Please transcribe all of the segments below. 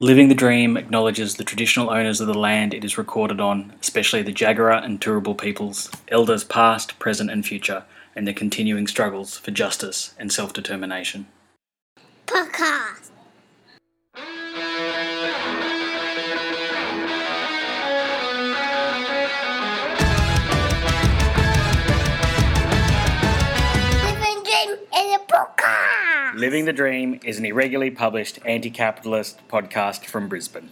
Living the Dream acknowledges the traditional owners of the land it is recorded on, especially the Jagera and Turrbal peoples, elders past, present, and future, and their continuing struggles for justice and self determination. Podcast. Living the Dream is an irregularly published anti capitalist podcast from Brisbane.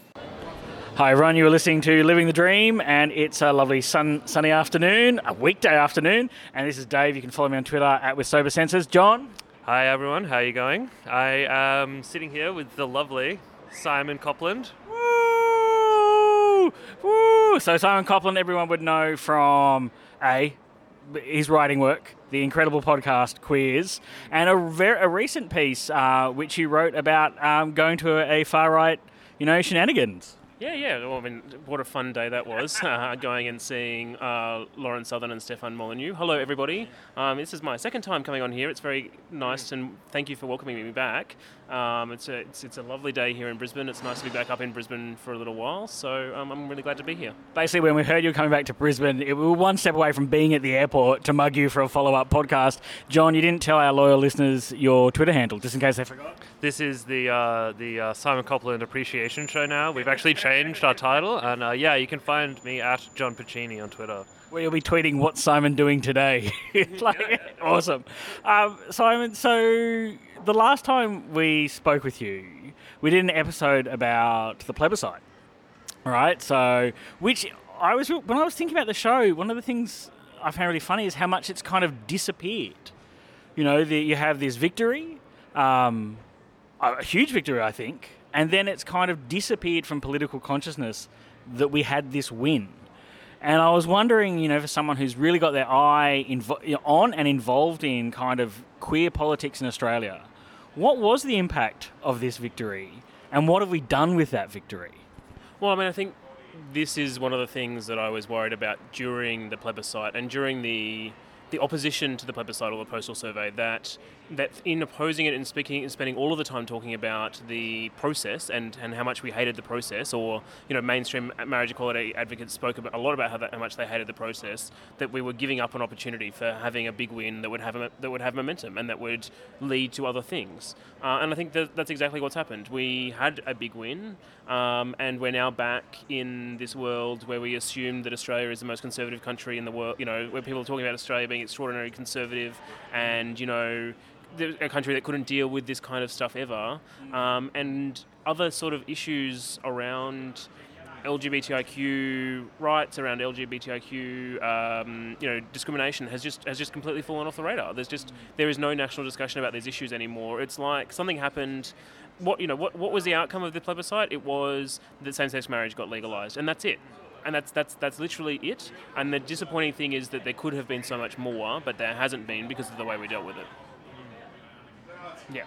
Hi, everyone. You are listening to Living the Dream, and it's a lovely sun, sunny afternoon, a weekday afternoon. And this is Dave. You can follow me on Twitter at with sober senses. John, Hi everyone, how are you going? I am sitting here with the lovely Simon Copland. Woo! Woo! So Simon Copland, everyone would know from a his writing work, the incredible podcast Queers, and a, a recent piece uh, which he wrote about um, going to a, a far right, you know, shenanigans. Yeah, yeah. Well, I mean, what a fun day that was, uh, going and seeing uh, Lauren Southern and Stefan Molyneux. Hello, everybody. Um, this is my second time coming on here. It's very nice, and thank you for welcoming me back. Um, it's, a, it's, it's a lovely day here in Brisbane. It's nice to be back up in Brisbane for a little while, so um, I'm really glad to be here. Basically, when we heard you were coming back to Brisbane, it, we were one step away from being at the airport to mug you for a follow up podcast. John, you didn't tell our loyal listeners your Twitter handle, just in case they forgot. This is the uh, the uh, Simon Copland Appreciation Show now. We've actually changed our title, and uh, yeah, you can find me at John Puccini on Twitter. You'll be tweeting what's Simon doing today. like, awesome. Um, Simon, so the last time we spoke with you, we did an episode about the plebiscite. All right. So, which I was when I was thinking about the show, one of the things I found really funny is how much it's kind of disappeared. You know, the, you have this victory, um, a huge victory, I think, and then it's kind of disappeared from political consciousness that we had this win. And I was wondering, you know, for someone who's really got their eye on and involved in kind of queer politics in Australia, what was the impact of this victory, and what have we done with that victory? Well, I mean, I think this is one of the things that I was worried about during the plebiscite and during the the opposition to the plebiscite or the postal survey that that in opposing it and speaking and spending all of the time talking about the process and, and how much we hated the process or you know mainstream marriage equality advocates spoke about, a lot about how, that, how much they hated the process that we were giving up an opportunity for having a big win that would have that would have momentum and that would lead to other things. Uh, and I think that that's exactly what's happened. We had a big win um, and we're now back in this world where we assume that Australia is the most conservative country in the world you know where people are talking about Australia being extraordinarily conservative and you know a country that couldn't deal with this kind of stuff ever, um, and other sort of issues around LGBTIQ rights, around LGBTIQ, um, you know, discrimination has just has just completely fallen off the radar. There's just there is no national discussion about these issues anymore. It's like something happened. What you know, what what was the outcome of the plebiscite? It was that same-sex marriage got legalized, and that's it and that's that's that's literally it. And the disappointing thing is that there could have been so much more, but there hasn't been because of the way we dealt with it. Yeah.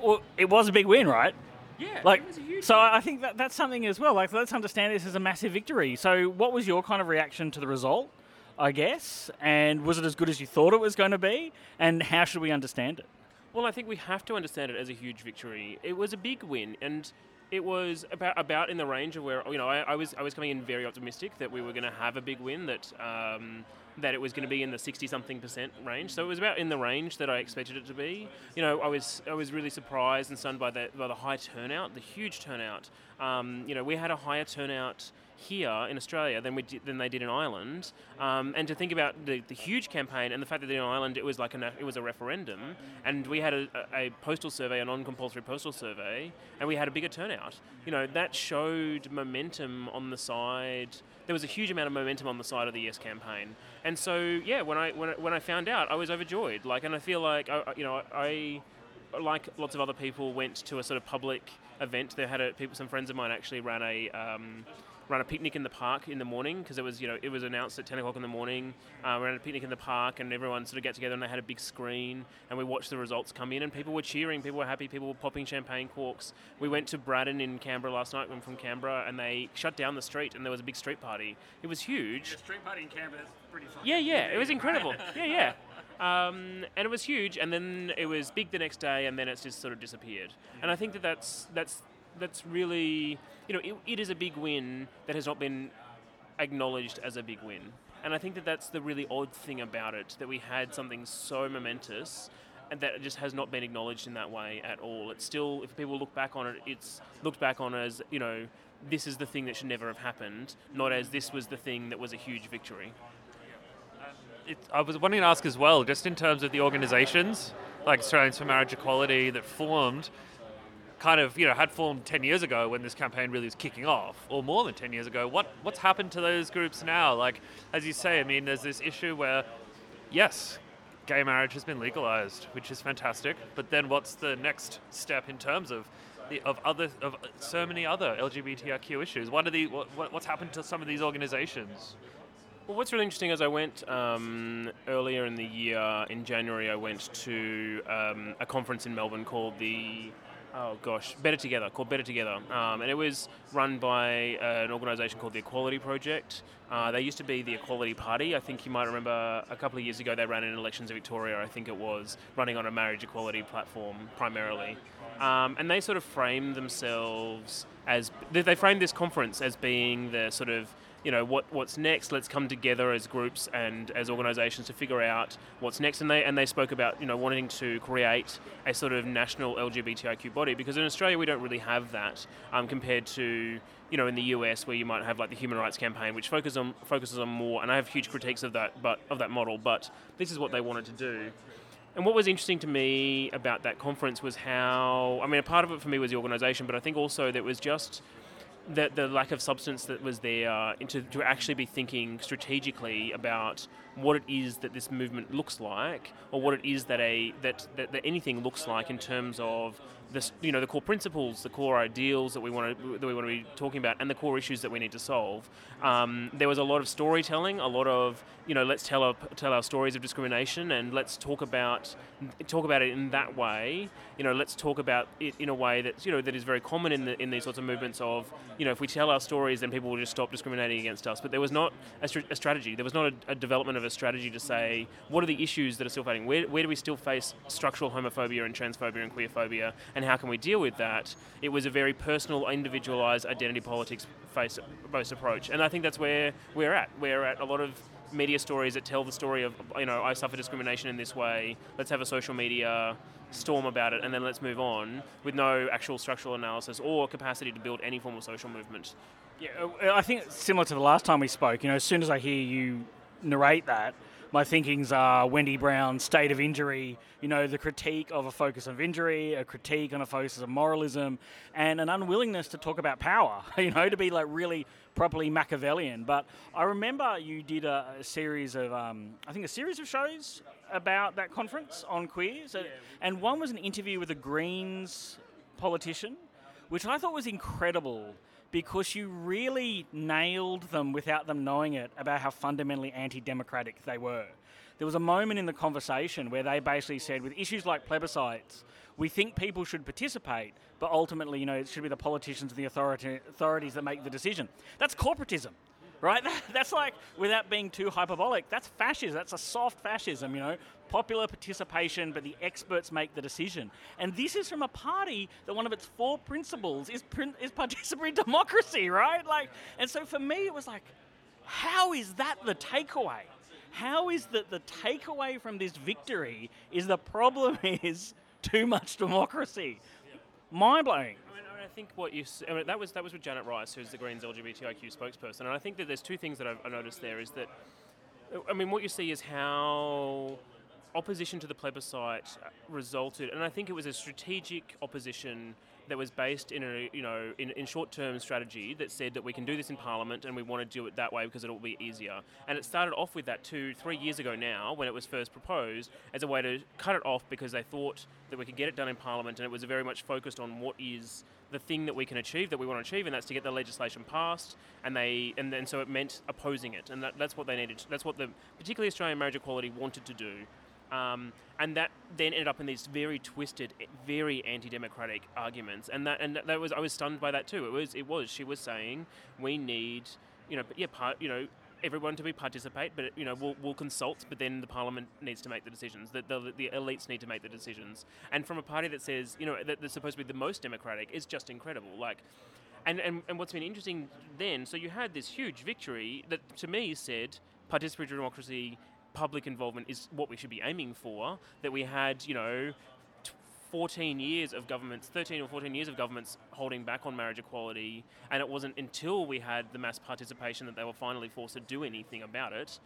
Well, it was a big win, right? Yeah. Like, so I think that that's something as well. Like, let's understand this as a massive victory. So, what was your kind of reaction to the result? I guess, and was it as good as you thought it was going to be? And how should we understand it? Well, I think we have to understand it as a huge victory. It was a big win, and it was about about in the range of where you know I, I was I was coming in very optimistic that we were going to have a big win that um, that it was going to be in the sixty something percent range. So it was about in the range that I expected it to be. You know, I was I was really surprised and stunned by that by the high turnout, the huge turnout. Um, you know, we had a higher turnout here in Australia than we did, than they did in Ireland, um, and to think about the, the huge campaign and the fact that in Ireland it was like a it was a referendum, and we had a, a, postal survey, a non-compulsory postal survey, and we had a bigger turnout. You know that showed momentum on the side. There was a huge amount of momentum on the side of the Yes campaign, and so yeah, when I when I, when I found out, I was overjoyed. Like, and I feel like I, I- you know I like lots of other people, went to a sort of public event. They had a, people, some friends of mine actually ran a um, ran a picnic in the park in the morning because it was you know it was announced at ten o'clock in the morning. Uh, we ran a picnic in the park and everyone sort of got together and they had a big screen and we watched the results come in and people were cheering, people were happy, people were popping champagne corks. We went to Braddon in Canberra last night. I'm from Canberra and they shut down the street and there was a big street party. It was huge. street party in Canberra is pretty fun. Yeah, yeah, it was incredible. Yeah, yeah. Um, and it was huge, and then it was big the next day, and then it's just sort of disappeared. And I think that that's that's that's really you know it, it is a big win that has not been acknowledged as a big win. And I think that that's the really odd thing about it that we had something so momentous and that just has not been acknowledged in that way at all. It's still, if people look back on it, it's looked back on as, you know, this is the thing that should never have happened, not as this was the thing that was a huge victory. It, I was wanting to ask as well, just in terms of the organisations like Australians for Marriage Equality that formed, kind of you know had formed 10 years ago when this campaign really was kicking off or more than 10 years ago. What what's happened to those groups now? Like as you say i mean there's this issue where yes gay marriage has been legalized which is fantastic but then what's the next step in terms of the, of other of so many other lgbtq issues? What are the what, what's happened to some of these organizations? Well, what's really interesting is I went um, earlier in the year, in January, I went to um, a conference in Melbourne called the oh gosh, Better Together, called Better Together. Um, and it was run by uh, an organisation called the Equality Project. Uh, they used to be the Equality Party. I think you might remember a couple of years ago they ran in elections in Victoria, I think it was, running on a marriage equality platform primarily. Um, and they sort of framed themselves as, they framed this conference as being the sort of you know what what's next? Let's come together as groups and as organizations to figure out what's next. And they and they spoke about you know wanting to create a sort of national LGBTIQ body because in Australia we don't really have that um, compared to you know in the US where you might have like the human rights campaign which focuses on focuses on more and I have huge critiques of that but of that model but this is what they wanted to do. And what was interesting to me about that conference was how I mean a part of it for me was the organization but I think also that was just the, the lack of substance that was there uh, to, to actually be thinking strategically about what it is that this movement looks like or what it is that a that, that, that anything looks like in terms of the, you know, the core principles, the core ideals that we want to that we want to be talking about, and the core issues that we need to solve. Um, there was a lot of storytelling, a lot of you know, let's tell our tell our stories of discrimination, and let's talk about talk about it in that way. You know, let's talk about it in a way that you know that is very common in the, in these sorts of movements. Of you know, if we tell our stories, then people will just stop discriminating against us. But there was not a, a strategy. There was not a, a, development of a strategy to say what are the issues that are still fighting. Where, where do we still face structural homophobia and transphobia and queerphobia, and how can we deal with that? It was a very personal, individualized identity politics face based approach, and I think that's where we're at. We're at a lot of media stories that tell the story of you know I suffer discrimination in this way. Let's have a social media storm about it, and then let's move on with no actual structural analysis or capacity to build any form of social movement. Yeah, uh, I think similar to the last time we spoke. You know, as soon as I hear you narrate that, my thinkings are Wendy Brown's state of injury, you know, the critique of a focus of injury, a critique on a focus of moralism, and an unwillingness to talk about power, you know, to be like really properly Machiavellian. But I remember you did a, a series of, um, I think, a series of shows about that conference on queers, yeah. and one was an interview with a Greens politician, which I thought was incredible because you really nailed them without them knowing it about how fundamentally anti democratic they were. There was a moment in the conversation where they basically said, with issues like plebiscites, we think people should participate, but ultimately, you know, it should be the politicians and the authority, authorities that make the decision. That's corporatism right? That's like, without being too hyperbolic, that's fascism. That's a soft fascism, you know? Popular participation, but the experts make the decision. And this is from a party that one of its four principles is, is participatory democracy, right? Like, and so for me, it was like, how is that the takeaway? How is that the takeaway from this victory is the problem is too much democracy? Mind blowing. I think what you I mean, that was that was with Janet Rice, who's the Greens LGBTIQ spokesperson, and I think that there's two things that I've, noticed there is that I mean what you see is how opposition to the plebiscite resulted, and I think it was a strategic opposition that was based in a you know in, in short-term strategy that said that we can do this in Parliament and we want to do it that way because it'll be easier. And it started off with that two, three years ago now when it was first proposed as a way to cut it off because they thought that we could get it done in Parliament and it was very much focused on what is the thing that we can achieve that we want to achieve and that's to get the legislation passed and they and then so it meant opposing it and that, that's what they needed that's what the particularly Australian marriage equality wanted to do um, and that then ended up in these very twisted, very anti-democratic arguments. And that and that was I was stunned by that too. It was it was she was saying we need you know yeah part you know everyone to be participate, but you know we'll, we'll consult, but then the parliament needs to make the decisions. The, the, the elites need to make the decisions. And from a party that says you know that they're supposed to be the most democratic is just incredible. Like, and, and and what's been interesting then, so you had this huge victory that to me said participatory democracy. Public involvement is what we should be aiming for. That we had, you know, 14 years of governments, 13 or 14 years of governments holding back on marriage equality, and it wasn't until we had the mass participation that they were finally forced to do anything about it.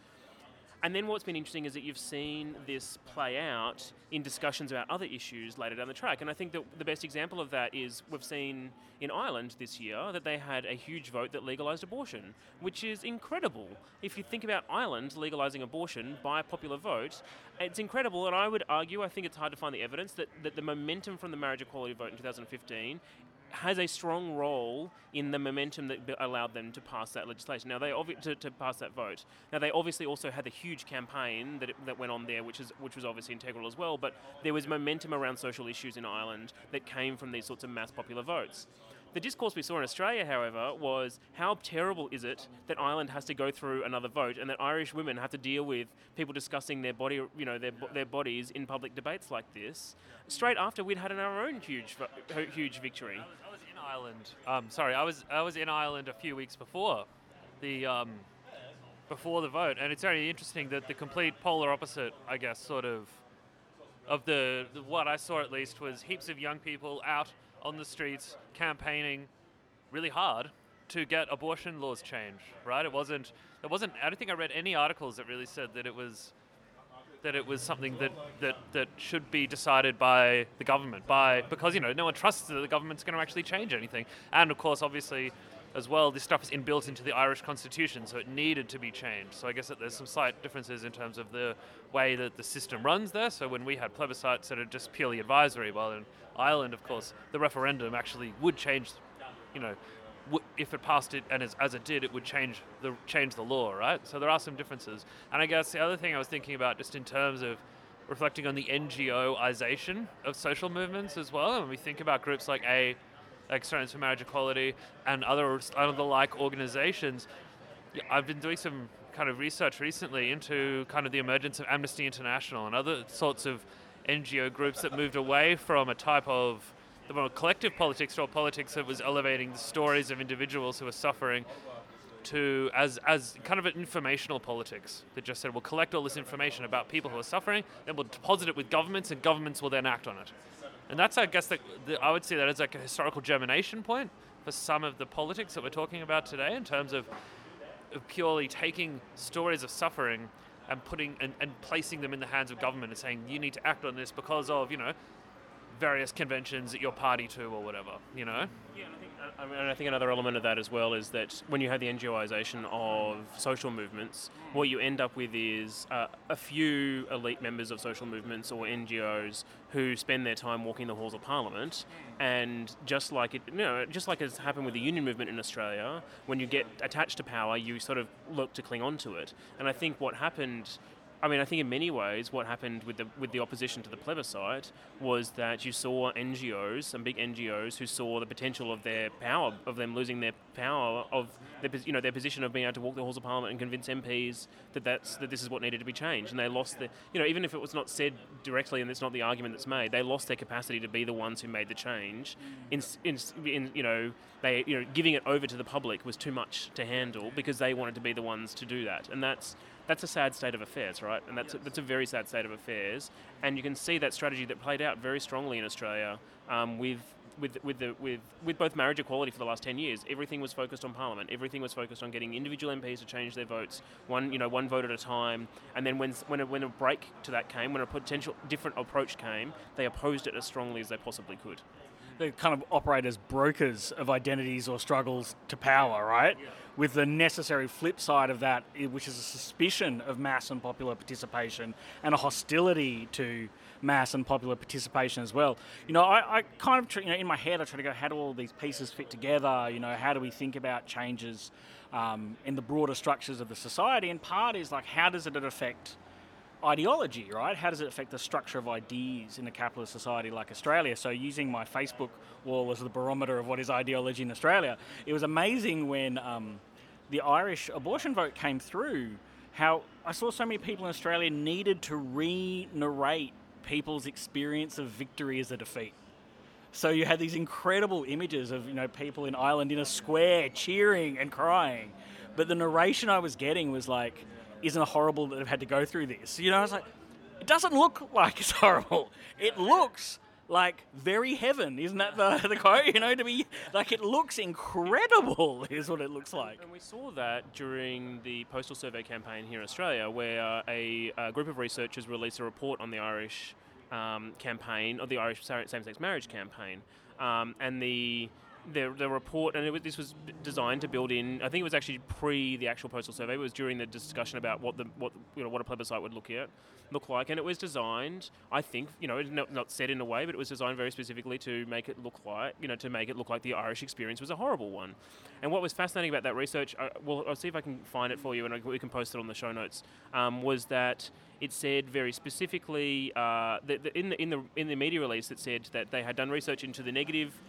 And then what's been interesting is that you've seen this play out in discussions about other issues later down the track. And I think that the best example of that is we've seen in Ireland this year that they had a huge vote that legalised abortion, which is incredible. If you think about Ireland legalising abortion by popular vote, it's incredible. And I would argue, I think it's hard to find the evidence, that, that the momentum from the marriage equality vote in 2015 has a strong role in the momentum that allowed them to pass that legislation. Now they obvi- to, to pass that vote. Now they obviously also had the huge campaign that, it, that went on there, which is which was obviously integral as well. But there was momentum around social issues in Ireland that came from these sorts of mass popular votes. The discourse we saw in Australia, however, was how terrible is it that Ireland has to go through another vote and that Irish women have to deal with people discussing their body, you know, their, their bodies in public debates like this, straight after we'd had our own huge, huge victory. I was in Ireland. Um, sorry, I was I was in Ireland a few weeks before the um, before the vote, and it's very interesting that the complete polar opposite, I guess, sort of of the, the what I saw at least was heaps of young people out on the streets campaigning really hard to get abortion laws changed, right? It wasn't it wasn't I don't think I read any articles that really said that it was that it was something that, that, that should be decided by the government by because you know no one trusts that the government's going to actually change anything and of course obviously as well this stuff is inbuilt into the Irish constitution so it needed to be changed so I guess that there's some slight differences in terms of the way that the system runs there so when we had plebiscites that are just purely advisory while in Ireland of course the referendum actually would change you know if it passed it and as, as it did, it would change the change the law, right? So there are some differences. And I guess the other thing I was thinking about, just in terms of reflecting on the NGOization of social movements as well, and we think about groups like A, like Australians for Marriage Equality, and other other like organisations, I've been doing some kind of research recently into kind of the emergence of Amnesty International and other sorts of NGO groups that moved away from a type of the more collective politics or politics that was elevating the stories of individuals who were suffering to as as kind of an informational politics that just said we'll collect all this information about people who are suffering, then we'll deposit it with governments, and governments will then act on it. And that's, I guess, the, the, I would see that as like a historical germination point for some of the politics that we're talking about today, in terms of, of purely taking stories of suffering and putting and, and placing them in the hands of government and saying you need to act on this because of you know various conventions that you're party to or whatever, you know? Yeah, and I think, I, I think another element of that as well is that when you have the NGOization of social movements, what you end up with is uh, a few elite members of social movements or NGOs who spend their time walking the halls of Parliament, and just like it, you know, just like has happened with the union movement in Australia, when you get attached to power, you sort of look to cling on to it. And I think what happened I mean, I think in many ways, what happened with the with the opposition to the plebiscite was that you saw NGOs, some big NGOs, who saw the potential of their power, of them losing their power, of their you know their position of being able to walk the halls of parliament and convince MPs that that's that this is what needed to be changed, and they lost the you know even if it was not said directly and it's not the argument that's made, they lost their capacity to be the ones who made the change. In, in, in you know they you know giving it over to the public was too much to handle because they wanted to be the ones to do that, and that's that's a sad state of affairs, right? And that's, yes. a, that's a very sad state of affairs. And you can see that strategy that played out very strongly in Australia um, with with with the with with both marriage equality for the last ten years, everything was focused on Parliament. Everything was focused on getting individual MPs to change their votes, one you know one vote at a time. And then when when a, when a break to that came, when a potential different approach came, they opposed it as strongly as they possibly could they kind of operate as brokers of identities or struggles to power, right? Yeah. With the necessary flip side of that, which is a suspicion of mass and popular participation and a hostility to mass and popular participation as well. You know, I, I kind of, you know, in my head, I try to go, how do all these pieces fit together? You know, how do we think about changes um, in the broader structures of the society? And part is like, how does it affect ideology, right? How does it affect the structure of ideas in a capitalist society like Australia? So, using my Facebook wall as the barometer of what is ideology in Australia, it was amazing when um, the Irish abortion vote came through, how I saw so many people in Australia needed to re narrate people's experience of victory as a defeat. So you had these incredible images of you know people in Ireland in a square cheering and crying, but the narration I was getting was like, "Isn't it horrible that I've had to go through this?" You know, I was like, "It doesn't look like it's horrible. It looks like very heaven, isn't that the, the quote? You know, to be like it looks incredible is what it looks like. And we saw that during the postal survey campaign here in Australia, where a, a group of researchers released a report on the Irish um, campaign, or the Irish same-sex marriage campaign, um, and the the, the report, and was, this was designed to build in. I think it was actually pre the actual postal survey. It was during the discussion about what the what you know what a plebiscite would look at look like, and it was designed. I think you know not, not said in a way, but it was designed very specifically to make it look like you know to make it look like the Irish experience was a horrible one. And what was fascinating about that research, I, well, I'll see if I can find it for you, and I, we can post it on the show notes. Um, was that it said very specifically uh, that, that in the in the in the media release it said that they had done research into the negative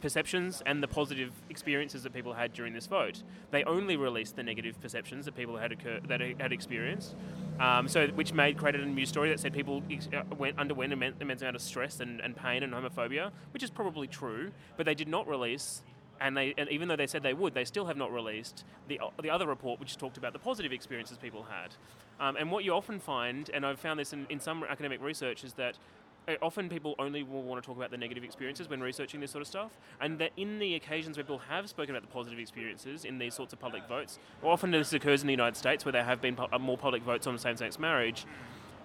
perceptions and the positive experiences that people had during this vote. They only released the negative perceptions that people had occur- that had experienced, um, so which made created a news story that said people ex- uh, went underwent immense, immense amount of stress and, and pain and homophobia, which is probably true, but they did not release and they and even though they said they would, they still have not released the the other report, which talked about the positive experiences people had. Um, and what you often find, and I've found this in, in some academic research, is that uh, Uh, often people only will want to talk about the negative experiences when researching this sort of stuff, and that in the occasions where people have spoken about the positive experiences in these sorts of public votes, often this occurs in the United States where there have been uh, more public votes on same-sex marriage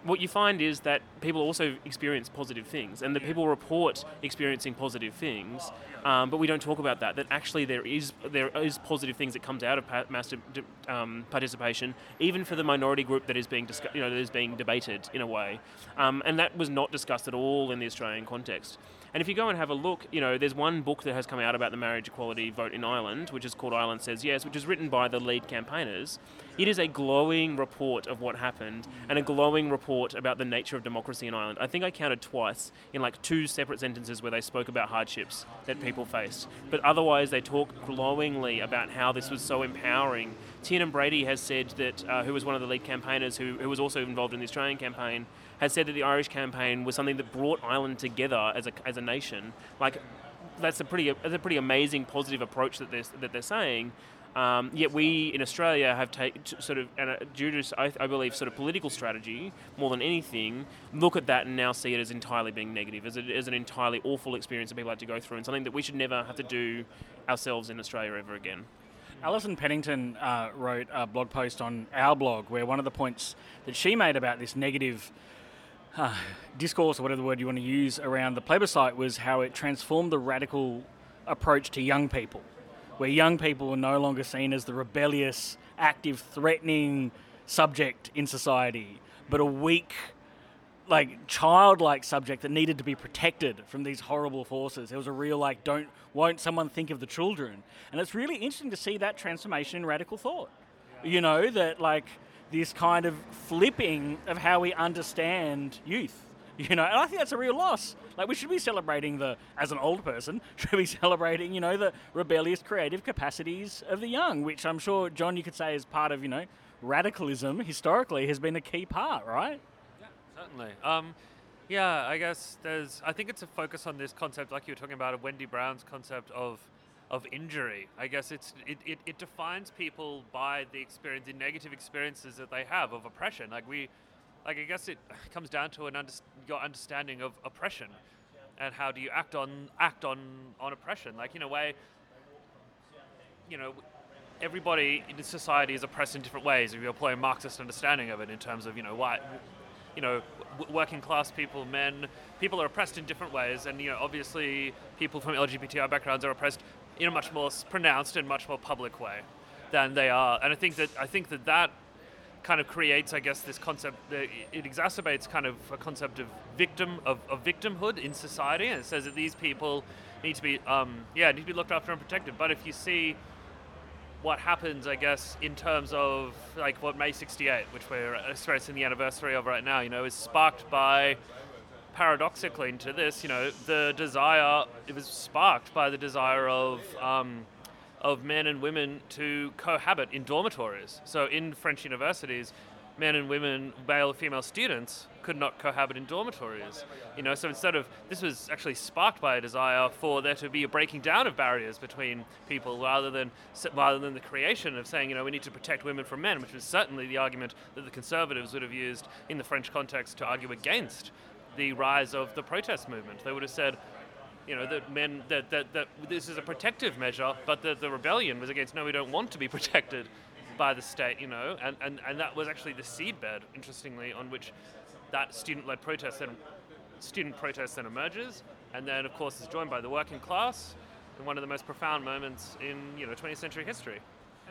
what you find is that people also experience positive things, and that people report experiencing positive things, um, but we don't talk about that. That actually there is there is positive things that comes out of pa- mass de- um, participation, even for the minority group that is being discuss- you know that is being debated in a way, um, and that was not discussed at all in the Australian context. And if you go and have a look, you know, there's one book that has come out about the marriage equality vote in Ireland, which is called Ireland Says Yes, which is written by the lead campaigners. It is a glowing report of what happened and a glowing report about the nature of democracy in Ireland. I think I counted twice in like two separate sentences where they spoke about hardships that people faced. But otherwise, they talk glowingly about how this was so empowering. Tiernan Brady has said that, uh, who was one of the lead campaigners, who, who was also involved in the Australian campaign, has said that the Irish campaign was something that brought Ireland together as a, as a nation. Like, that's a pretty that's a pretty amazing positive approach that they're that they're saying. Um, yet we in Australia have taken sort of, and uh, due to I, I, believe sort of political strategy more than anything, look at that and now see it as entirely being negative, as, it, as an entirely awful experience that people had to go through, and something that we should never have to do ourselves in Australia ever again. Alison Pennington uh, wrote a blog post on our blog where one of the points that she made about this negative uh, discourse or whatever word you want to use around the plebiscite was how it transformed the radical approach to young people, where young people were no longer seen as the rebellious, active, threatening subject in society, but a weak, like childlike subject that needed to be protected from these horrible forces. There was a real like, don't won't someone think of the children? And it's really interesting to see that transformation in radical thought. You know that like this kind of flipping of how we understand youth. You know, and I think that's a real loss. Like we should be celebrating the, as an old person, should be celebrating, you know, the rebellious creative capacities of the young, which I'm sure John, you could say is part of, you know, radicalism historically has been a key part, right? Yeah, certainly. Um, yeah, I guess there's. I think it's a focus on this concept, like you were talking about, of Wendy Brown's concept of of injury. I guess it's it, it, it defines people by the experience, the negative experiences that they have of oppression. Like we, like I guess it comes down to an under, your understanding of oppression, and how do you act on act on on oppression. Like in a way, you know, everybody in society is oppressed in different ways. If you apply a Marxist understanding of it, in terms of you know why, you know, working class people, men, people are oppressed in different ways, and you know, obviously, people from LGBTI backgrounds are oppressed in a much more pronounced and much more public way than they are. And I think that I think that that kind of creates, I guess, this concept. That it exacerbates kind of a concept of victim of, of victimhood in society, and it says that these people need to be, um, yeah, need to be looked after and protected. But if you see what happens, I guess, in terms of like what May 68, which we're experiencing the anniversary of right now, you know, is sparked by paradoxically into this, you know, the desire, it was sparked by the desire of um, of men and women to cohabit in dormitories. So in French universities, men and women, male and female students, could not cohabit in dormitories. You know, so instead of this was actually sparked by a desire for there to be a breaking down of barriers between people, rather than rather than the creation of saying, you know, we need to protect women from men, which was certainly the argument that the conservatives would have used in the French context to argue against the rise of the protest movement. They would have said, you know, that men that, that, that this is a protective measure, but that the rebellion was against no, we don't want to be protected by the state, you know, and, and, and that was actually the seedbed, interestingly, on which that student-led protest then student protest then emerges, and then of course is joined by the working class in one of the most profound moments in you know 20th century history.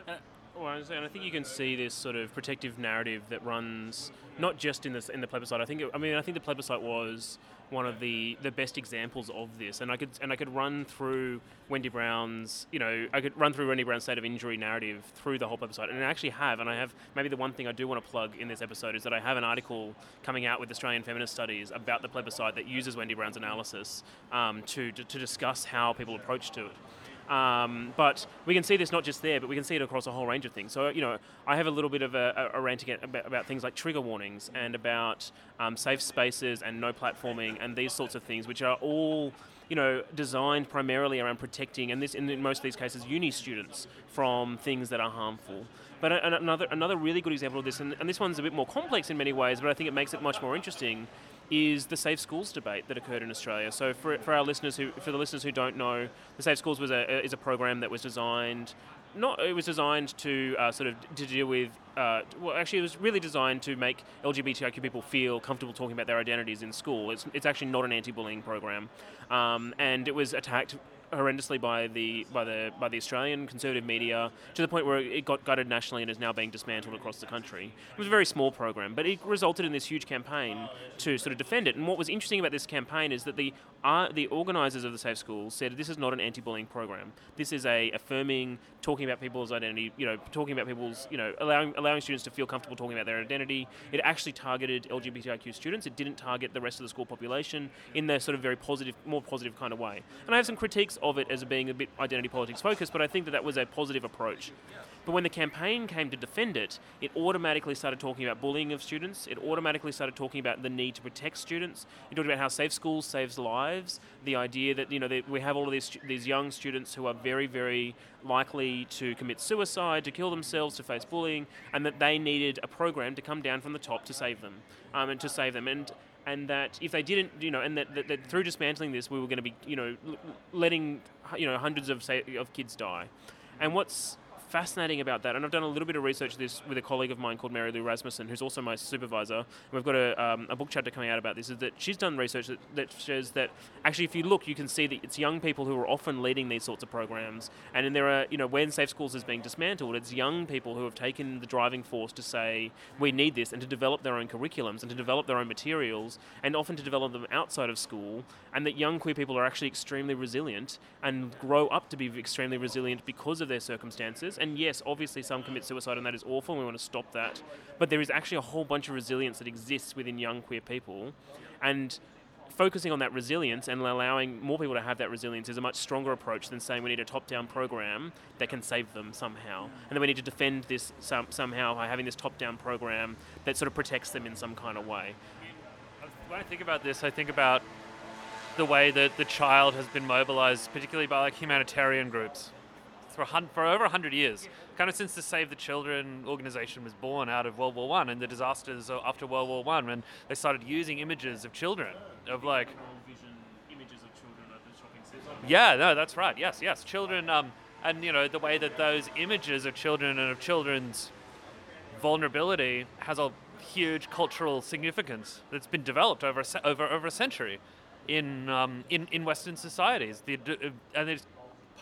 Uh, well, and I think you can see this sort of protective narrative that runs not just in the in the plebiscite. I think it, I mean I think the plebiscite was one of the, the best examples of this, and I could and I could run through Wendy Brown's you know I could run through Wendy Brown's state of injury narrative through the whole plebiscite, and I actually have, and I have maybe the one thing I do want to plug in this episode is that I have an article coming out with Australian Feminist Studies about the plebiscite that uses Wendy Brown's analysis um, to, to to discuss how people approach to it. Um, but we can see this not just there, but we can see it across a whole range of things. So, you know, I have a little bit of a, a, rant about, about, things like trigger warnings and about um, safe spaces and no platforming and these sorts of things, which are all you know, designed primarily around protecting, and this in most of these cases, uni students from things that are harmful. But another another really good example of this, and, and this one's a bit more complex in many ways, but I think it makes it much more interesting, is the Safe Schools debate that occurred in Australia. So for, for our listeners who for the listeners who don't know, the Safe Schools was a is a program that was designed not it was designed to uh, sort of to deal with uh, well actually it was really designed to make LGBTIQ people feel comfortable talking about their identities in school. It's it's actually not an anti-bullying program, um, and it was attacked horrendously by the by the by the Australian conservative media to the point where it got gutted nationally and is now being dismantled across the country. It was a very small program, but it resulted in this huge campaign to sort of defend it. And what was interesting about this campaign is that the uh, the organisers of the Safe Schools said this is not an anti-bullying program. This is a affirming, talking about people's identity. You know, talking about people's you know allowing allowing students to feel comfortable talking about their identity. It actually targeted LGBTIQ students. It didn't target the rest of the school population in their sort of very positive, more positive kind of way. And I have some critiques of it as being a bit identity politics focused, but I think that that was a positive approach. But when the campaign came to defend it, it automatically started talking about bullying of students. It automatically started talking about the need to protect students. It talked about how safe schools saves lives. The idea that you know we have all of these these young students who are very very likely to commit suicide, to kill themselves, to face bullying, and that they needed a program to come down from the top to save them um, and to save them. And and that if they didn't, you know, and that, that, that through dismantling this, we were going to be, you know, letting, you know, hundreds of say, of kids die. And what's fascinating about that, and I've done a little bit of research this with a colleague of mine called Mary Lou Rasmussen, who's also my supervisor. We've got a, um, a book chapter coming out about this. Is that she's done research that, that, shows that actually, if you look, you can see that it's young people who are often leading these sorts of programs. And there are, you know, when Safe Schools is being dismantled, it's young people who have taken the driving force to say we need this, and to develop their own curriculums and to develop their own materials, and often to develop them outside of school. And that young queer people are actually extremely resilient and grow up to be extremely resilient because of their circumstances. Yes, obviously some commit suicide and that is awful and we want to stop that. But there is actually a whole bunch of resilience that exists within young queer people. And focusing on that resilience and allowing more people to have that resilience is a much stronger approach than saying we need a top-down program that can save them somehow, and then we need to defend this some, somehow by having this top-down program that sort of protects them in some kind of way. When I think about this, I think about the way that the child has been mobilized, particularly by like humanitarian groups for, for over 100 years, kind of since the Save the Children organization was born out of World War One and the disasters after World War One, when they started using images of children, of like. Yeah, no, that's right. Yes, yes, children, um, and you know the way that those images of children and of children's vulnerability has a huge cultural significance that's been developed over a, over over a century in um, in in Western societies. The, uh, and there's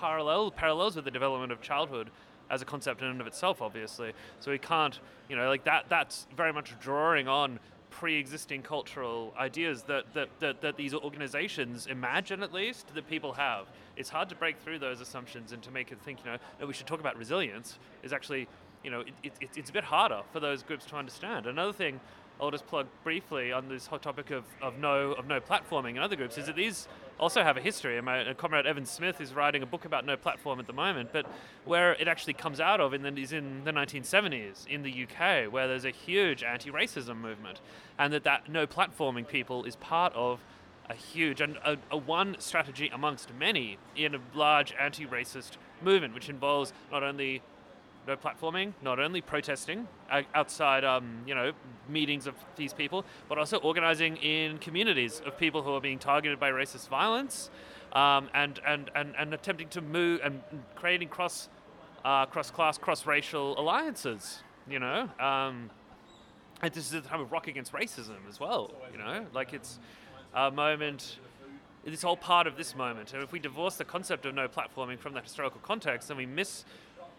parallel parallels with the development of childhood as a concept in and of itself, obviously. So we can't, you know, like that. That's very much drawing on pre-existing cultural ideas that, that, that, that these organizations imagine at least that people have it's hard to break through those assumptions and to make it think you know that we should talk about resilience is actually you know it, it, it's a bit harder for those groups to understand another thing I'll just plug briefly on this hot topic of, of no of no platforming and other groups is that these also have a history. And my uh, comrade Evan Smith is writing a book about no platform at the moment, but where it actually comes out of in the, is in the 1970s in the UK, where there's a huge anti-racism movement, and that that no platforming people is part of a huge and a, a one strategy amongst many in a large anti-racist movement, which involves not only no platforming, not only protesting uh, outside, um, you know, meetings of these people, but also organizing in communities of people who are being targeted by racist violence, um, and, and, and, and attempting to move and creating cross, uh, cross-class, cross-racial alliances. You know, um, and this is a time of rock against racism as well. You know, like it's a moment. It's all part of this moment, and if we divorce the concept of no platforming from that historical context, then we miss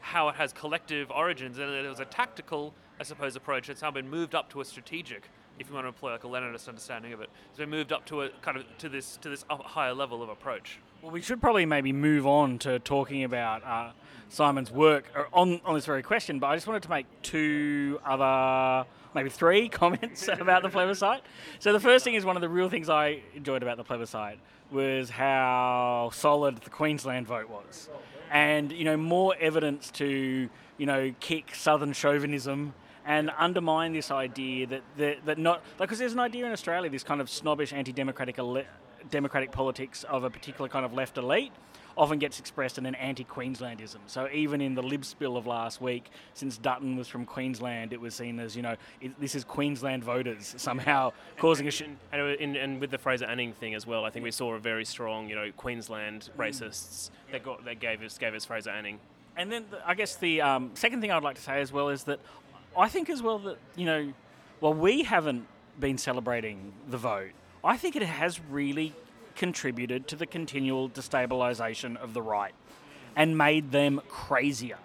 how it has collective origins, and it was a tactical, I suppose, approach. It's now been moved up to a strategic, if you want to employ like a Leninist understanding of it. It's been moved up to a kind of to this to this higher level of approach. Well, we should probably maybe move on to talking about uh, Simon's work uh, on, on this very question, but I just wanted to make two other, maybe three comments about the plebiscite. So, the first thing is one of the real things I enjoyed about the plebiscite was how solid the Queensland vote was. And, you know, more evidence to, you know, kick Southern chauvinism and undermine this idea that that, that not because there's an idea in Australia this kind of snobbish anti-democratic ele- democratic politics of a particular kind of left elite often gets expressed in an anti-Queenslandism. So even in the lib spill of last week, since Dutton was from Queensland, it was seen as you know it, this is Queensland voters somehow causing a shit. And, and, and with the Fraser Anning thing as well, I think we saw a very strong, you know, Queensland racists that got that gave us gave us Fraser Anning. And then the, I guess the um, second thing I'd like to say as well is that I think as well that you know, while we haven't been celebrating the vote, I think it has really contributed to the continual destabilisation of the right and made them crazier.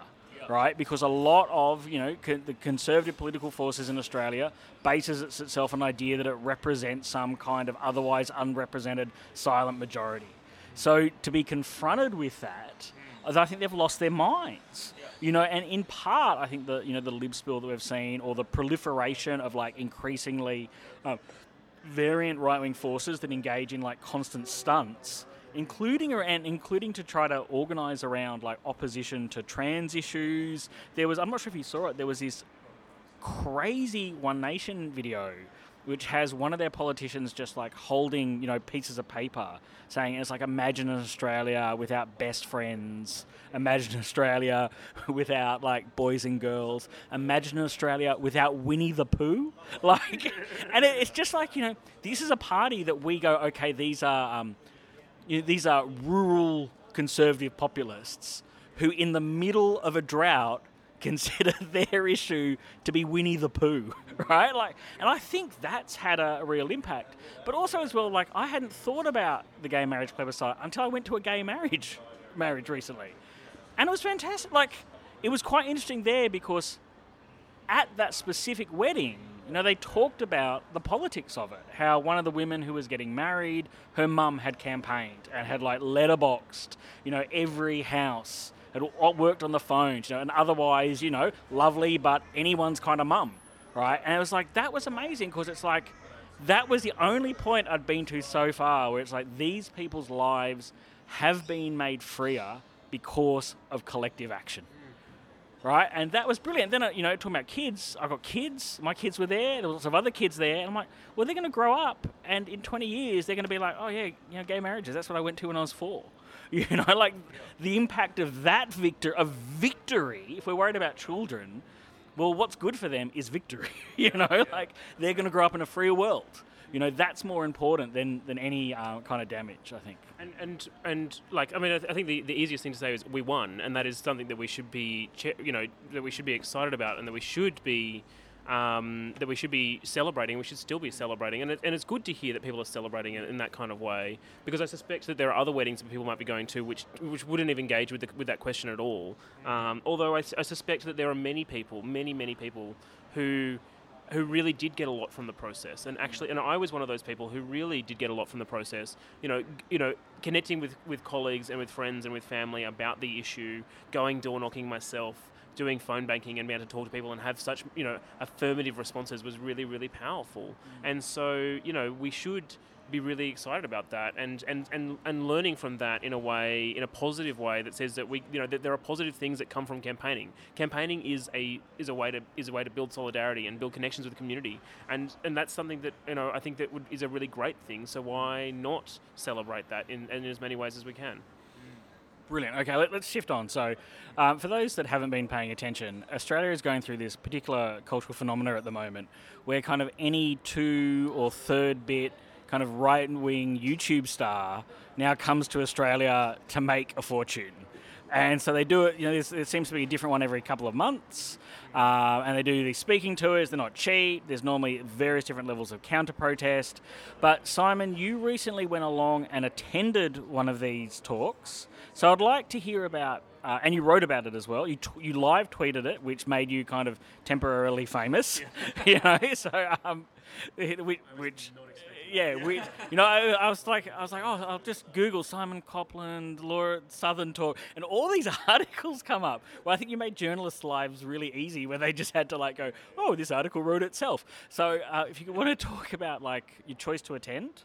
Right, because a lot of you know co- the conservative political forces in Australia bases its- itself on the idea that it represents some kind of otherwise unrepresented silent majority. So to be confronted with that, I think they've lost their minds. You know, and in part, I think the you know the lib spill that we've seen, or the proliferation of like increasingly uh, variant right wing forces that engage in like constant stunts, including and including to try to organise around like opposition to trans issues. There was I'm not sure if you saw it. There was this crazy One Nation video which has one of their politicians just like holding, you know, pieces of paper saying it's like imagine an Australia without best friends, imagine Australia without like boys and girls, imagine Australia without Winnie the Pooh. Like and it, it's just like, you know, this is a party that we go, okay, these are um, you know, these are rural conservative populists who, in the middle of a drought, consider their issue to be Winnie the Pooh, right? Like, and I think that's had a, real impact. But also, as well, like I hadn't thought about the gay marriage plebiscite until I went to a gay marriage marriage recently, and it was fantastic. Like, it was quite interesting there because at that specific wedding, you know, they talked about the politics of it. How one of the women who was getting married, her mum had campaigned and had like letterboxed, you know, every house, had o- worked on the phones, you know, and otherwise, you know, lovely, but anyone's kind of mum, right? And it was like, that was amazing because it's like, that was the only point I'd been to so far where it's like these people's lives have been made freer because of collective action right? And that was brilliant. Then, uh, you know, talking about kids, I got kids. My kids were there. There was lots of other kids there, and I'm like, well, they're going to grow up, and in 20 years, they're going to be like, oh yeah, you know, gay marriages. That's what I went to when I was four. You know, like the impact of that victor of victory. If we're worried about children, well, what's good for them is victory. you know, like they're going to grow up in a freer world. You know, that's more important than than any uh, kind of damage. I think. And and and like I mean, I, th- I think the, the easiest thing to say is we won, and that is something that we should be, you know, that we should be excited about, and that we should be. Um, that we should be celebrating, we should still be celebrating, and, it, and it's good to hear that people are celebrating it in that kind of way. Because I suspect that there are other weddings that people might be going to which which wouldn't even engage with the, with that question at all. Um, although I suspect that there are many people, many many people, who who really did get a lot from the process and actually and I was one of those people who really did get a lot from the process you know you know connecting with with colleagues and with friends and with family about the issue going door knocking myself doing phone banking and being able to talk to people and have such you know affirmative responses was really really powerful mm. and so you know we should be really excited about that and, and, and, and learning from that in a way, in a positive way that says that we, you know, that there are positive things that come from campaigning. Campaigning is a is a way to is a way to build solidarity and build connections with the community, and and that's something that you know I think that would, is a really great thing. So why not celebrate that in, in as many ways as we can? Brilliant. Okay, let, us shift on. So, um, for those that haven't been paying attention, Australia is going through this particular cultural phenomena at the moment where kind of any two or third bit kind of right wing YouTube star now comes to Australia to make a fortune. And so they do it, you know, there seems to be a different one every couple of months. Uh, and they do these speaking tours, they're not cheap. There's normally various different levels of counter protest. But Simon, you recently went along and attended one of these talks. So I'd like to hear about, uh, and you wrote about it as well. You, t- you live tweeted it, which made you kind of temporarily famous. you know, so um, which yeah, we, you know, I, I, was like, I was like, oh, I'll just Google Simon Copland, Lauren Southern talk, and all these articles come up. Well, I think you made journalists' lives really easy, where they just had to like go, oh, this article wrote itself. So, uh, if you want to talk about like your choice to attend,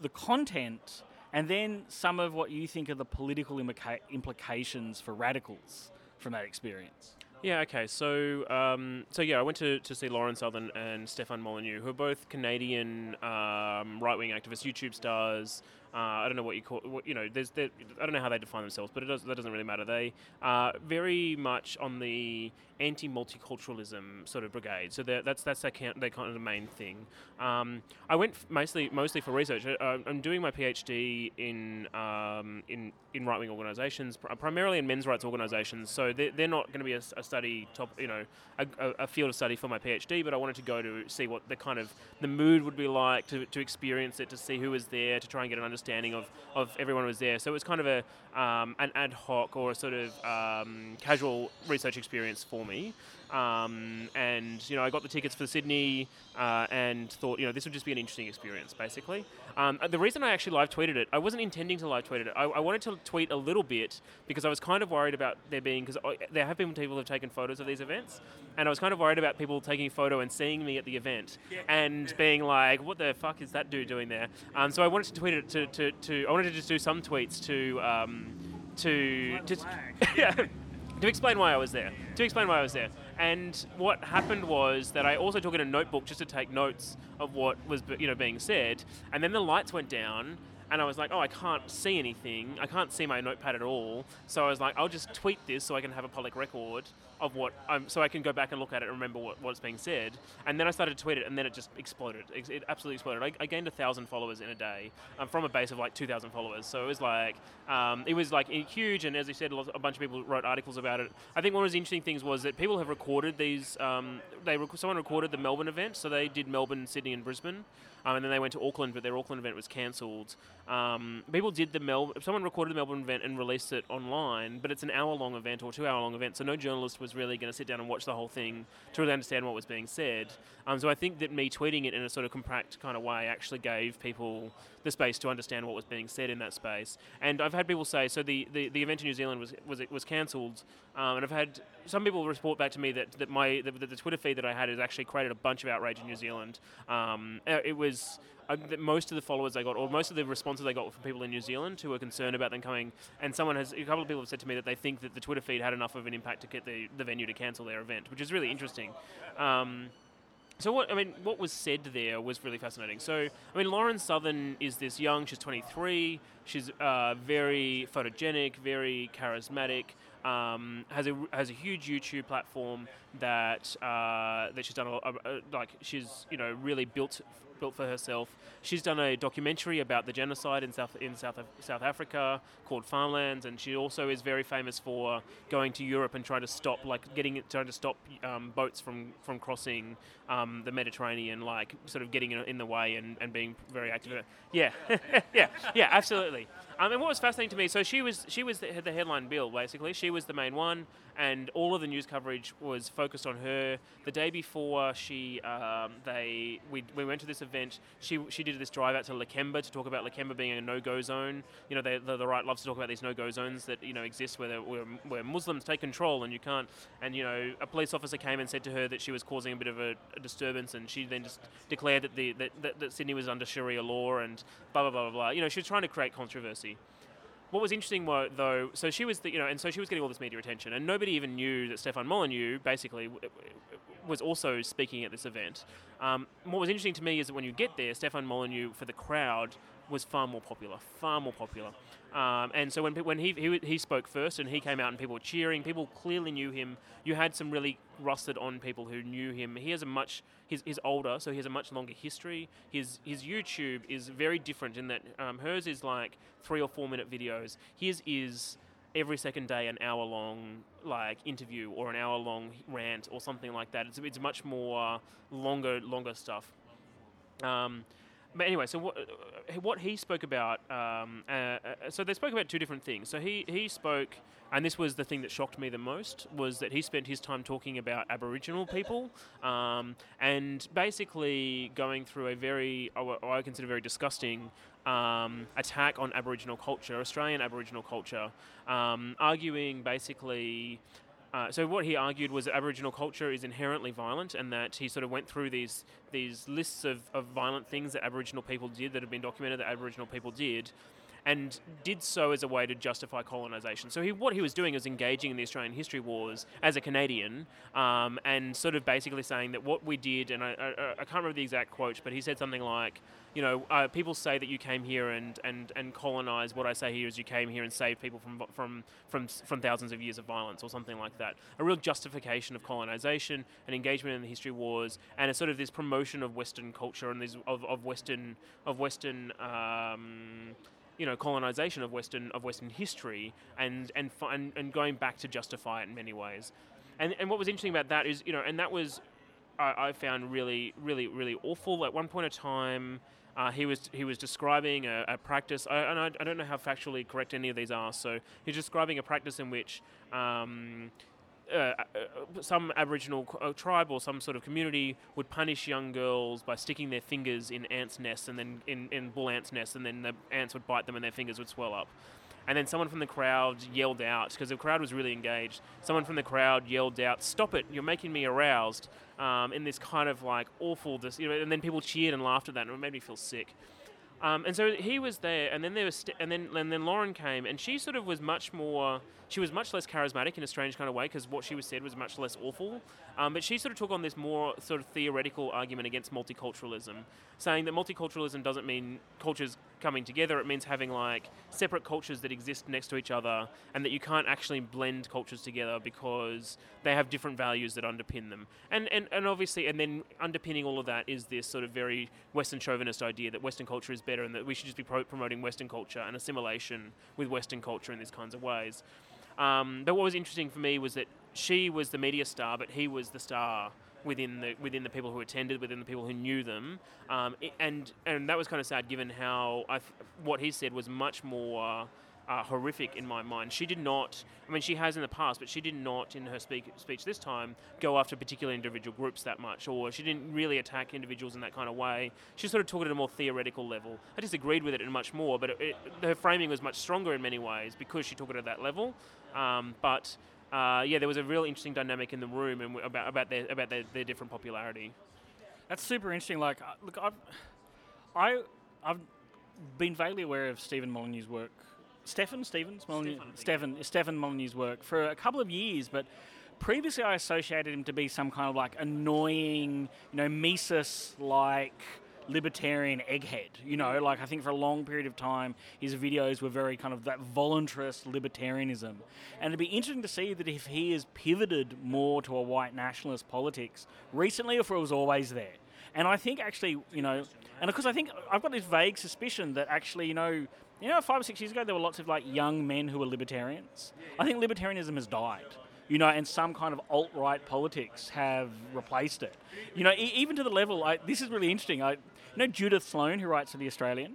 the content, and then some of what you think are the political implica- implications for radicals from that experience. Yeah, okay. So, um, so yeah, I went to, to see Lauren Southern and Stefan Molyneux, who are both Canadian um, right wing activists, YouTube stars, uh, I don't know what you call, what, you know, there's, there, I don't know how they define themselves, but it does, that doesn't really matter. They are very much on the anti-multiculturalism sort of brigade. So that's that's their, kind of the main thing. Um, I went mostly mostly for research. I, am doing my PhD in um, in in right wing organisations, primarily in men's rights organisations. So they're, they're not going to be a, a, study top, you know, a, a, field of study for my PhD. But I wanted to go to see what the kind of the mood would be like to, to experience it, to see who was there, to try and get an understanding understanding of, of everyone was there. So it was kind of a um, an ad hoc or a sort of um, casual research experience for me. Um, and you know, I got the tickets for Sydney uh, and thought, you know, this would just be an interesting experience, basically. Um, the reason I actually live tweeted it, I wasn't intending to live tweet it. I, I, wanted to tweet a little bit because I was kind of worried about there being because there have been people who have taken photos of these events, and I was kind of worried about people taking a photo and seeing me at the event yeah. and being like, "What the fuck is that dude doing there?" Um, so I wanted to tweet it to, to, to, I wanted to just do some tweets to um, to to, yeah, to explain why I was there. To explain why I was there. And what happened was that I also took in a notebook just to take notes of what was you know being said. And then the lights went down, and I was like, oh, I can't see anything. I can't see my notepad at all. So I was like, I'll just tweet this so I can have a public record of what I'm, so I can go back and look at it and remember what, what's being said. And then I started to tweet it, and then it just exploded. It, it absolutely exploded. I, I, gained a thousand followers in a day um, from a base of like two thousand followers. So it was like um, it was like huge. And as you said, a bunch of people wrote articles about it. I think one of the interesting things was that people have recorded these. Um, they rec- someone recorded the Melbourne event, so they did Melbourne, Sydney, and Brisbane. Um, and then they went to Auckland, but their Auckland event was cancelled. Um, people did the Mel. Someone recorded the Melbourne event and released it online, but it's an hour-long event or two-hour-long event, so no journalist was really going to sit down and watch the whole thing to really understand what was being said. Um, so I think that me tweeting it in a sort of compact kind of way actually gave people the space to understand what was being said in that space. And I've had people say, so the, the, the event in New Zealand was was was cancelled, um, and I've had some people report back to me that that my the, the, Twitter feed that I had has actually created a bunch of outrage in New Zealand. Um, uh, it was uh, most of the followers I got, or most of the responses I got from people in New Zealand who were concerned about them coming. And someone has, a couple of people have said to me that they think that the Twitter feed had enough of an impact to get the, the venue to cancel their event, which is really interesting. Um, so what I mean, what was said there was really fascinating. So I mean, Lauren Southern is this young. She's 23. She's uh, very photogenic, very charismatic. Um, has a has a huge YouTube platform that uh, that she's done a, a, like she's you know really built built for herself. She's done a documentary about the genocide in South in South South Africa called Farmlands, and she also is very famous for going to Europe and trying to stop like getting trying to stop um, boats from from crossing um, the Mediterranean, like sort of getting in the way and, and being very active. Yeah, yeah, yeah, absolutely. Um, and what was fascinating to me, so she was she was the, the headline bill basically. She was the main one, and all of the news coverage was focused on her. The day before she um, they we, we went to this event, she she did this drive out to Lakemba to talk about Lakemba being a no go zone. You know, they, the, the right loves to talk about these no go zones that you know exist where, where where Muslims take control and you can't. And you know, a police officer came and said to her that she was causing a bit of a, a disturbance, and she then just declared that the that, that, that Sydney was under Sharia law and blah blah blah blah blah. You know, she was trying to create controversy. What was interesting wa- though, so she was, the, you know, and so she was getting all this media attention, and nobody even knew that Stefan Molyneux basically was also speaking at this event. Um, what was interesting to me is that when you get there, Stefan Molyneux for the crowd was far more popular, far more popular. Um, and so when when he, he he spoke first and he came out and people were cheering, people clearly knew him. You had some really rusted on people who knew him. He has a much he's, he's older, so he has a much longer history. His his YouTube is very different in that um, hers is like three or four minute videos. His is every second day an hour long like interview or an hour long rant or something like that. It's it's much more longer longer stuff. Um, but anyway, so what, uh, what he spoke about, um, uh, uh, so they spoke about two different things. So he, he spoke, and this was the thing that shocked me the most, was that he spent his time talking about Aboriginal people um, and basically going through a very, what I consider very disgusting um, attack on Aboriginal culture, Australian Aboriginal culture, um, arguing basically. Uh, so what he argued was that Aboriginal culture is inherently violent, and that he sort of went through these these lists of, of violent things that Aboriginal people did that have been documented that Aboriginal people did, and did so as a way to justify colonisation. So he, what he was doing was engaging in the Australian history wars as a Canadian, um, and sort of basically saying that what we did, and I, I, I can't remember the exact quote, but he said something like, you know, uh, people say that you came here and, and, and colonised. What I say here is you came here and saved people from, from, from, from thousands of years of violence or something like that. A real justification of colonisation, an engagement in the history wars, and a sort of this promotion of Western culture and this, of, of Western, of Western um, you know colonization of Western of Western history and and and, and going back to justify it in many ways. And and what was interesting about that is you know and that was I, found really really really awful. At one point in time. Uh, he was he was describing a, a practice, I, and I, I don't know how factually correct any of these are. So he's describing a practice in which um, uh, uh, some Aboriginal uh, tribe or some sort of community would punish young girls by sticking their fingers in ants' nests and then in, in bull ants' nests, and then the ants would bite them and their fingers would swell up. And then someone from the crowd yelled out because the crowd was really engaged. Someone from the crowd yelled out, "Stop it! You're making me aroused!" Um, in this kind of like awful, dis- you know. And then people cheered and laughed at that, and it made me feel sick. Um, and so he was there, and then there was, st- and then and then Lauren came, and she sort of was much more, she was much less charismatic in a strange kind of way because what she was said was much less awful. Um, but she sort of took on this more sort of theoretical argument against multiculturalism, saying that multiculturalism doesn't mean cultures coming together; it means having like separate cultures that exist next to each other, and that you can't actually blend cultures together because they have different values that underpin them. And and, and obviously, and then underpinning all of that is this sort of very Western chauvinist idea that Western culture is better and that we should just be pro- promoting Western culture and assimilation with Western culture in these kinds of ways. Um, but what was interesting for me was that she was the media star, but he was the star within the within the people who attended, within the people who knew them, um, and and that was kind of sad given how I th- what he said was much more. Uh, horrific in my mind. She did not. I mean, she has in the past, but she did not in her speak, speech this time go after particular individual groups that much, or she didn't really attack individuals in that kind of way. She sort of took it at a more theoretical level. I disagreed with it in much more, but it, it, her framing was much stronger in many ways because she took it at that level. Um, but uh, yeah, there was a real interesting dynamic in the room and about about their about their, their different popularity. That's super interesting. Like, uh, look, I've, I, I've been vaguely aware of Stephen Molyneux's work. Stefan, Stevens, Molyneux, Stefan, I think. Stefan, Stefan Molyneux's work for a couple of years, but previously I associated him to be some kind of like annoying, you know, Mises-like libertarian egghead. You know, like I think for a long period of time, his videos were very kind of that voluntarist libertarianism. And it'd be interesting to see that if he has pivoted more to a white nationalist politics recently, or if it was always there. And I think actually, you know, and of course I think I've got this vague suspicion that actually, you know, you know, five or six years ago there were lots of like young men who were libertarians. I think libertarianism has died. You know, and some kind of alt-right politics have replaced it. You know, e- even to the level. I, this is really interesting. I, you know, Judith Sloan, who writes for the Australian.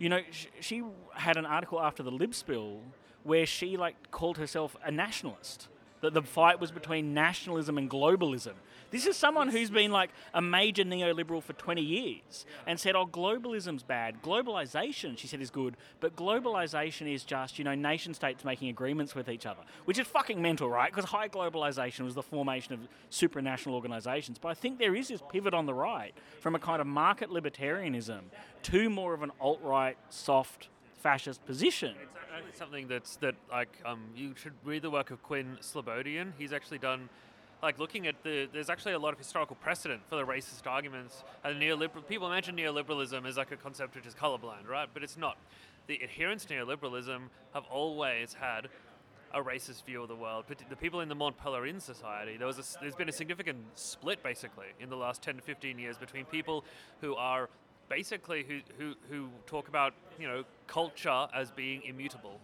You know, sh- she had an article after the Lib spill where she like called herself a nationalist. That the fight was between nationalism and globalism. This is someone who's been like a major neoliberal for 20 years and said, oh, globalism's bad. Globalization, she said, is good, but globalization is just, you know, nation states making agreements with each other, which is fucking mental, right? Because high globalization was the formation of supranational organizations. But I think there is this pivot on the right from a kind of market libertarianism to more of an alt right, soft, fascist position. It's actually something that's that like um, you should read the work of Quinn Slobodian. He's actually done like looking at the there's actually a lot of historical precedent for the racist arguments and neoliberal people imagine neoliberalism as like a concept which is colorblind, right? But it's not. The adherents to neoliberalism have always had a racist view of the world. But the people in the Mont Pelerin society, there was a, there's been a significant split basically in the last 10 to 15 years between people who are basically who, who, who talk about you know culture as being immutable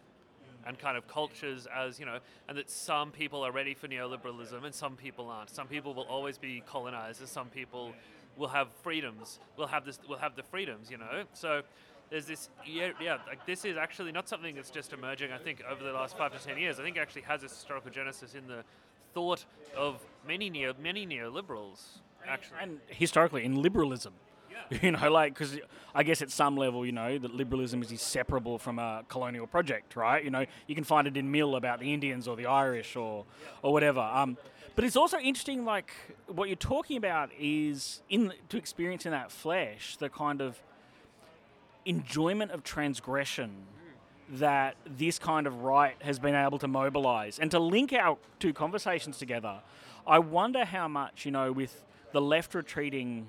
and kind of cultures as you know and that some people are ready for neoliberalism and some people aren't. Some people will always be colonized and some people will have freedoms will have this will have the freedoms you know? So there's this yeah, yeah like this is actually not something that's just emerging i think over the last five to ten years. I think it actually has a historical genesis in the thought of many neo many neoliberals actually. And historically, in liberalism. You know, like, because I guess at some level, you know, that liberalism is inseparable from a colonial project, right? You know, you can find it in Mill about the Indians or the Irish or, or whatever. Um, but it's also interesting, like, what you're talking about is in to experience in that flesh the kind of enjoyment of transgression that this kind of right has been able to mobilize and to link our two conversations together. I wonder how much, you know, with the left retreating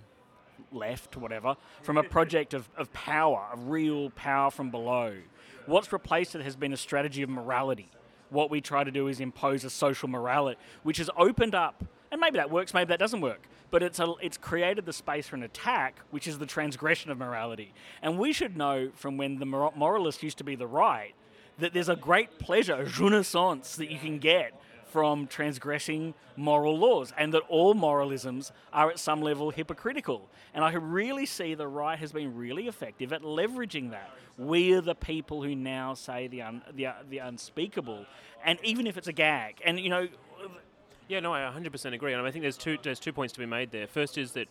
left, whatever, from a project of, of power, of real power from below. What's replaced it has been a strategy of morality. What we try to do is impose a social morality, which has opened up, and maybe that works, maybe that doesn't work, but it's, a, it's created the space for an attack, which is the transgression of morality. And we should know from when the mor- moralist used to be the right that there's a great pleasure, a jouissance that you can get from transgressing moral laws, and that all moralisms are at some level hypocritical. And I really see the right has been really effective at leveraging that. We are the people who now say the un, the, the unspeakable, and even if it's a gag, and you know, Yeah, no, I 100% agree, and I think there's two there's two points to be made there. First is that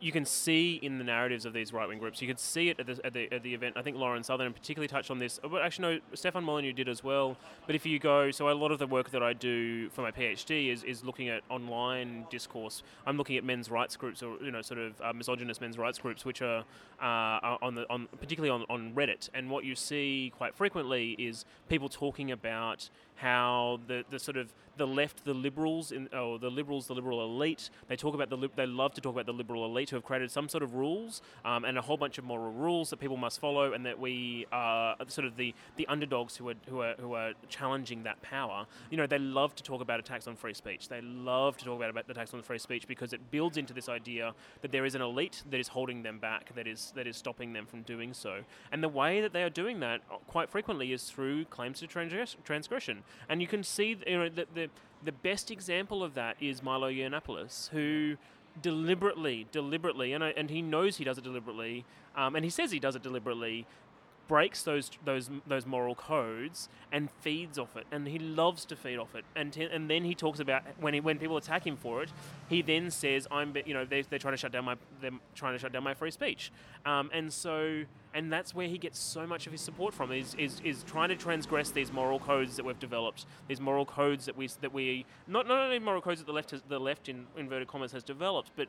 you can see in the narratives of these right wing groups, you can see it at the, at the, at the event. I think Lauren Southern particularly touched on this. But actually, no, Stefan Molyneux did as well. But if you go, so a lot of the work that I do for my PhD is, is looking at online discourse. I'm looking at men's rights groups, or you know, sort of uh, misogynist men's rights groups, which are uh, on the on particularly on, on Reddit. And what you see quite frequently is people talking about how the, the sort of the left, the liberals, in, or the liberals, the liberal elite, they talk about the lib- they love to talk about the liberal elite who have created some sort of rules um, and a whole bunch of moral rules that people must follow, and that we are sort of the, the underdogs who are who are who are challenging that power. You know, they love to talk about attacks on free speech. They love to talk about, about attacks on free speech because it builds into this idea that there is an elite that is holding them back, that is that is stopping them from doing so. And the way that they are doing that uh, quite frequently is through claims to transgress- transgression. And you can see, you know, that the the best example of that is Milo Yiannopoulos, who deliberately, deliberately, and I, and he knows he does it deliberately, um, and he says he does it deliberately, breaks those those those moral codes and feeds off it, and he loves to feed off it. And t- and then he talks about when he, when people attack him for it, he then says, "I'm you know they they're trying to shut down my they're trying to shut down my free speech," um, and so and that's where he gets so much of his support from is, is is trying to transgress these moral codes that we've developed, these moral codes that we that we not not only moral codes that the left has, the left in inverted commas has developed, but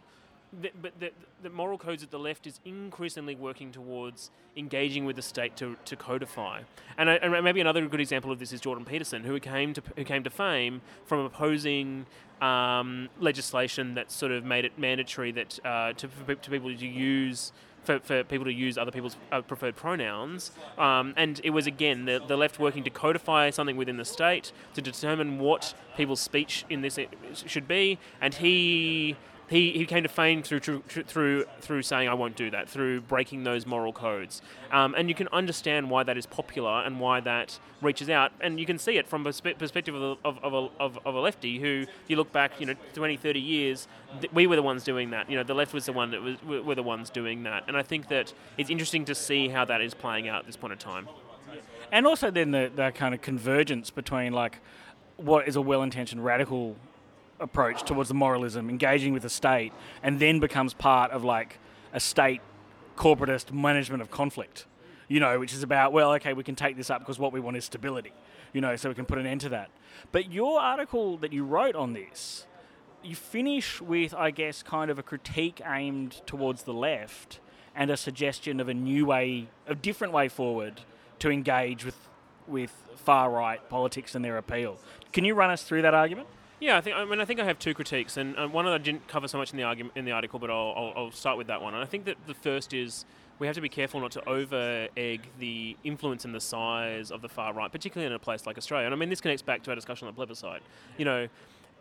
the, but the, the moral codes that the left is increasingly working towards engaging with the state to, to codify. And, I, and maybe another good example of this is Jordan Peterson, who came to who came to fame from opposing um, legislation that sort of made it mandatory that uh, to, to people to use. For, for people to use other people's uh, preferred pronouns. Um, and it was, again, the, the left working to codify something within the state to determine what people's speech in this should be. And he he, he came to fame through, through through saying I won't do that, through breaking those moral codes, um, and you can understand why that is popular and why that reaches out, and you can see it from a perspective of, a- of, of, a, of, a lefty who, you look back, you know, 20, 30 years, th- we were the ones doing that. You know, the left was the one that was were the ones doing that, and I think that it's interesting to see how that is playing out at this point in time. and also then the, the kind of convergence between like what is a well-intentioned radical approach towards the moralism, engaging with the state, and then becomes part of like a state corporatist management of conflict. You know, which is about well, okay, we can take this up because what we want is stability. You know, so we can put an end to that. But your article that you wrote on this, you finish with, I guess, kind of a critique aimed towards the left and a suggestion of a new way, a different way forward to engage with with far right politics and their appeal. Can you run us through that argument? Yeah, I think. I mean, I think I have two critiques, and uh, one that I didn't cover so much in the argument in the article, but I'll, I'll, I'll start with that one. And I think that the first is we have to be careful not to over egg the influence and the size of the far right, particularly in a place like Australia. And I mean, this connects back to our discussion on the plebiscite. You know.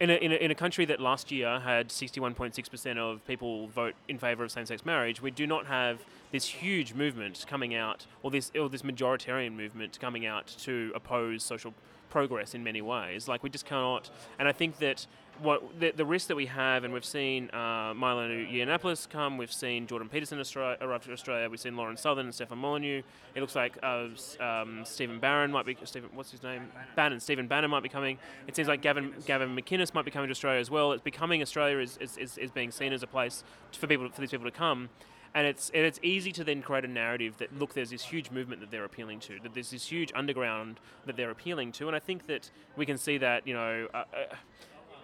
In a, in, a, in a country that last year had 61.6% of people vote in favour of same-sex marriage, we do not have this huge movement coming out, or this or this majoritarian movement coming out to oppose social progress in many ways. Like we just cannot. And I think that what the, the risk that we have, and we've seen uh, Milo Yiannopoulos come, we've seen Jordan Peterson Australia, arrive to Australia, we've seen Lauren Southern and Stefan Molyneux. It looks like uh, um, Stephen Barron might be Stephen. What's his name? Bannon. Stephen Bannon might be coming. It seems like Gavin Gavin McInnes might be coming to Australia as well. It's becoming Australia is, is, is, is being seen as a place for people for these people to come. And it's and it's easy to then create a narrative that look, there's this huge movement that they're appealing to, that there's this huge underground that they're appealing to, and I think that we can see that you know. Uh, uh,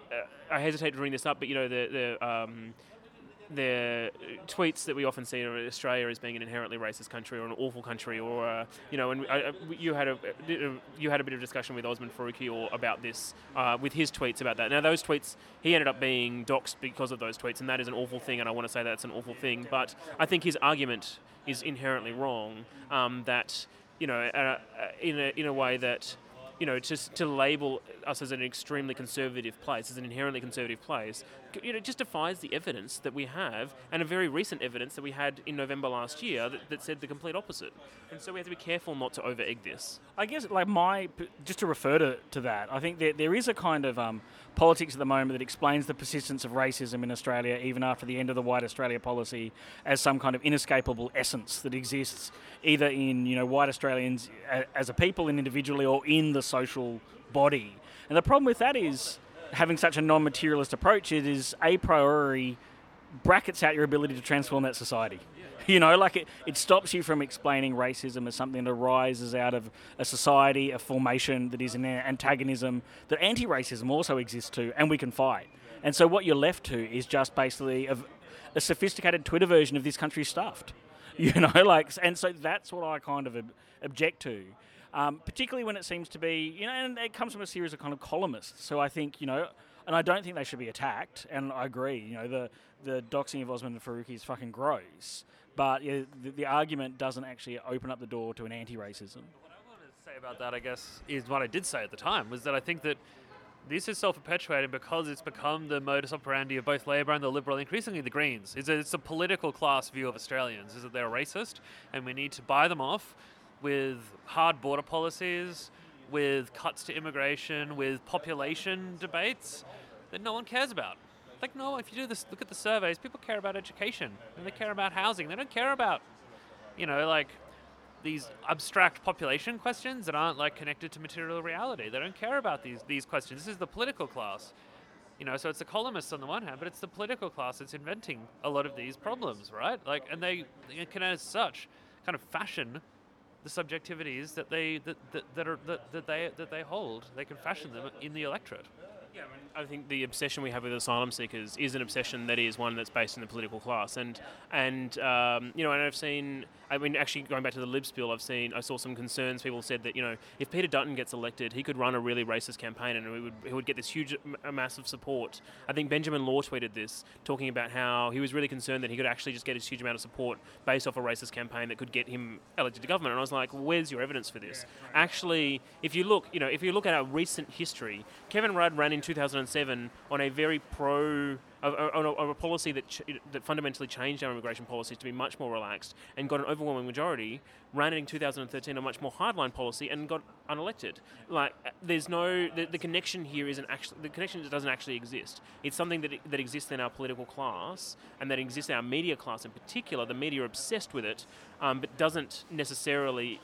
uh, I hesitate to bring this up, but you know the the um, the tweets that we often see of Australia as being an inherently racist country or an awful country, or uh, you know, and you had a you had a bit of discussion with Osman Faruqi or about this uh, with his tweets about that. Now those tweets, he ended up being doxxed because of those tweets, and that is an awful thing, and I want to say that's an awful thing. But I think his argument is inherently wrong. Um, that you know, uh, uh, in a in a way that you know, just to label us as an extremely conservative place, as an inherently conservative place, you know, just defies the evidence that we have, and a very recent evidence that we had in November last year that, that said the complete opposite. And so we have to be careful not to over egg this. I guess, like my, just to refer to, to that, I think that there is a kind of um, politics at the moment that explains the persistence of racism in Australia, even after the end of the White Australia policy, as some kind of inescapable essence that exists either in you know white Australians as a people and individually, or in the social body. And the problem with that is having such a non-materialist approach. It is a priori brackets out your ability to transform that society. You know, like it, it stops you from explaining racism as something that arises out of a society, a formation that is an antagonism, that anti racism also exists too, and we can fight. And so what you're left to is just basically a, a sophisticated Twitter version of this country stuffed. You know, like, and so that's what I kind of ob- object to. Um, particularly when it seems to be, you know, and it comes from a series of kind of columnists. So I think, you know, and I don't think they should be attacked. And I agree, you know, the the doxing of Osman and Faruqi is fucking gross. But yeah, the, the argument doesn't actually open up the door to an anti-racism. What I want to say about that, I guess, is what I did say at the time was that I think that this is self-perpetuating because it's become the modus operandi of both Labor and the Liberal, increasingly the Greens. Is that it's a political class view of Australians, is that they're racist, and we need to buy them off with hard border policies, with cuts to immigration, with population debates that no one cares about. Like, no, if you do this, look at the surveys, people care about education, and they care about housing. They don't care about, you know, like these abstract population questions that aren't like connected to material reality. They don't care about these these questions. This is the political class. You know, so it's the columnists on the one hand, but it's the political class that's inventing a lot of these problems, right? Like, and they, they can, as such, kind of fashion the subjectivities that they that, that, that are that, that they that they hold. They can fashion them in the electorate. Yeah, I, mean, I think the obsession we have with asylum seekers is an obsession that is one that's based in the political class, and and um, you know, and I've seen, I mean, actually going back to the lib spill, I've seen, I saw some concerns. People said that you know, if Peter Dutton gets elected, he could run a really racist campaign, and he would he would get this huge, m- massive support. I think Benjamin Law tweeted this, talking about how he was really concerned that he could actually just get this huge amount of support based off a racist campaign that could get him elected to government. And I was like, where's your evidence for this? Actually, if you look, you know, if you look at our recent history, Kevin Rudd ran in 2007 on a very pro of, of, of a policy that ch- that fundamentally changed our immigration policies to be much more relaxed and got an overwhelming majority, ran in 2013 a much more hardline policy and got unelected. Like, uh, there's no the, the connection here isn't actually the connection doesn't actually exist. It's something that that exists in our political class and that exists in our media class in particular. The media are obsessed with it, um, but doesn't necessarily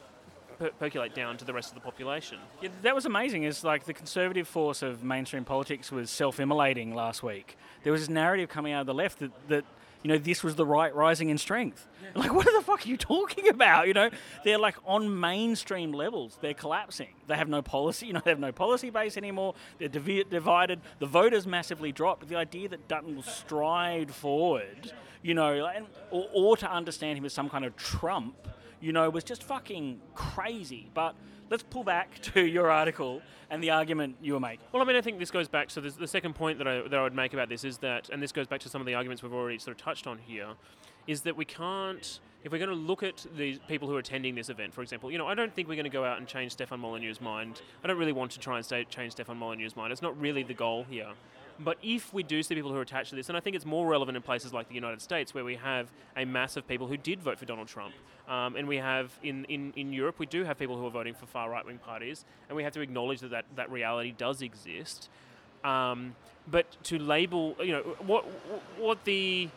per- percolate down to the rest of the population. Yeah, that was amazing. Is like the conservative force of mainstream politics was self-immolating last week. There was this narrative coming out of the left that, that you know this was the right rising in strength. Like, what the fuck are you talking about? You know, they're like on mainstream levels. They're collapsing. They have no policy. You know, they have no policy base anymore. They're divi- divided. The voters massively dropped. The idea that Dutton will stride forward, you know, and, or, or to understand him as some kind of Trump you know, was just fucking crazy. But let's pull back to your article and the argument you were making. Well, I mean, I think this goes back. So the second point that I, that I would make about this is that, and this goes back to some of the arguments we've already sort of touched on here, is that we can't. If we're going to look at the people who are attending this event, for example, you know, I don't think we're going to go out and change Stefan Molyneux's mind. I don't really want to try and stay, change Stefan Molyneux's mind. It's not really the goal here. But if we do see people who are attached to this, and I think it's more relevant in places like the United States, where we have a mass of people who did vote for Donald Trump, um, and we have in, in, in Europe, we do have people who are voting for far right wing parties, and we have to acknowledge that that, that reality does exist. Um, but to label, you know, what what the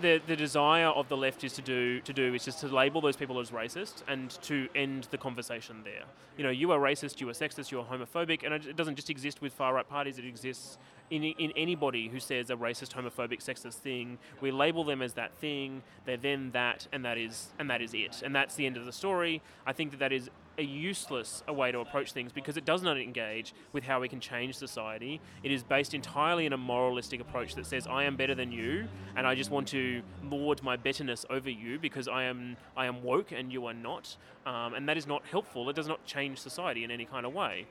the, the desire of the left is to do to do is just to label those people as racist and to end the conversation there. You know, you are racist, you are sexist, you are homophobic, and it doesn't just exist with far right parties. It exists in, in anybody who says a racist, homophobic, sexist thing. We label them as that thing. They're then that, and that is and that is it. And that's the end of the story. I think that that is a useless a way to approach things because it does not engage with how we can change society. It is based entirely in a moralistic approach that says I am better than you, and I just want to lord my betterness over you because I am I am woke and you are not, um, and that is not helpful. It does not change society in any kind of way.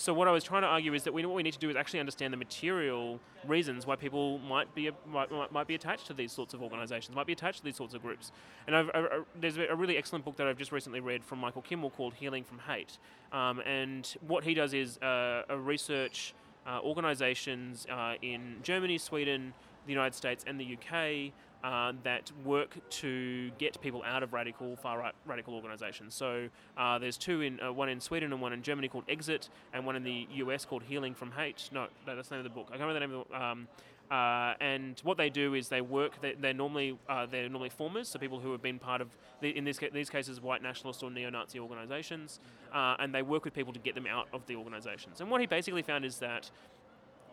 So what I was trying to argue is that we what we need to do is actually understand the material reasons why people might be might, might be attached to these sorts of organisations, might be attached to these sorts of groups. And I've, I, there's a really excellent book that I've just recently read from Michael Kimmel called Healing from Hate. Um, and what he does is uh, a research uh, organisations uh, in Germany, Sweden, the United States, and the UK uh, that work to get people out of radical far right radical organisations. So uh, there's two in uh, one in Sweden and one in Germany called Exit, and one in the US called Healing from Hate. No, that's the name of the book. I can't remember the name of the. Um, uh, and what they do is they work. They, are normally uh, they're normally formers, so people who have been part of the, in this, these cases white nationalist or neo-Nazi organisations, uh, and they work with people to get them out of the organisations. And what he basically found is that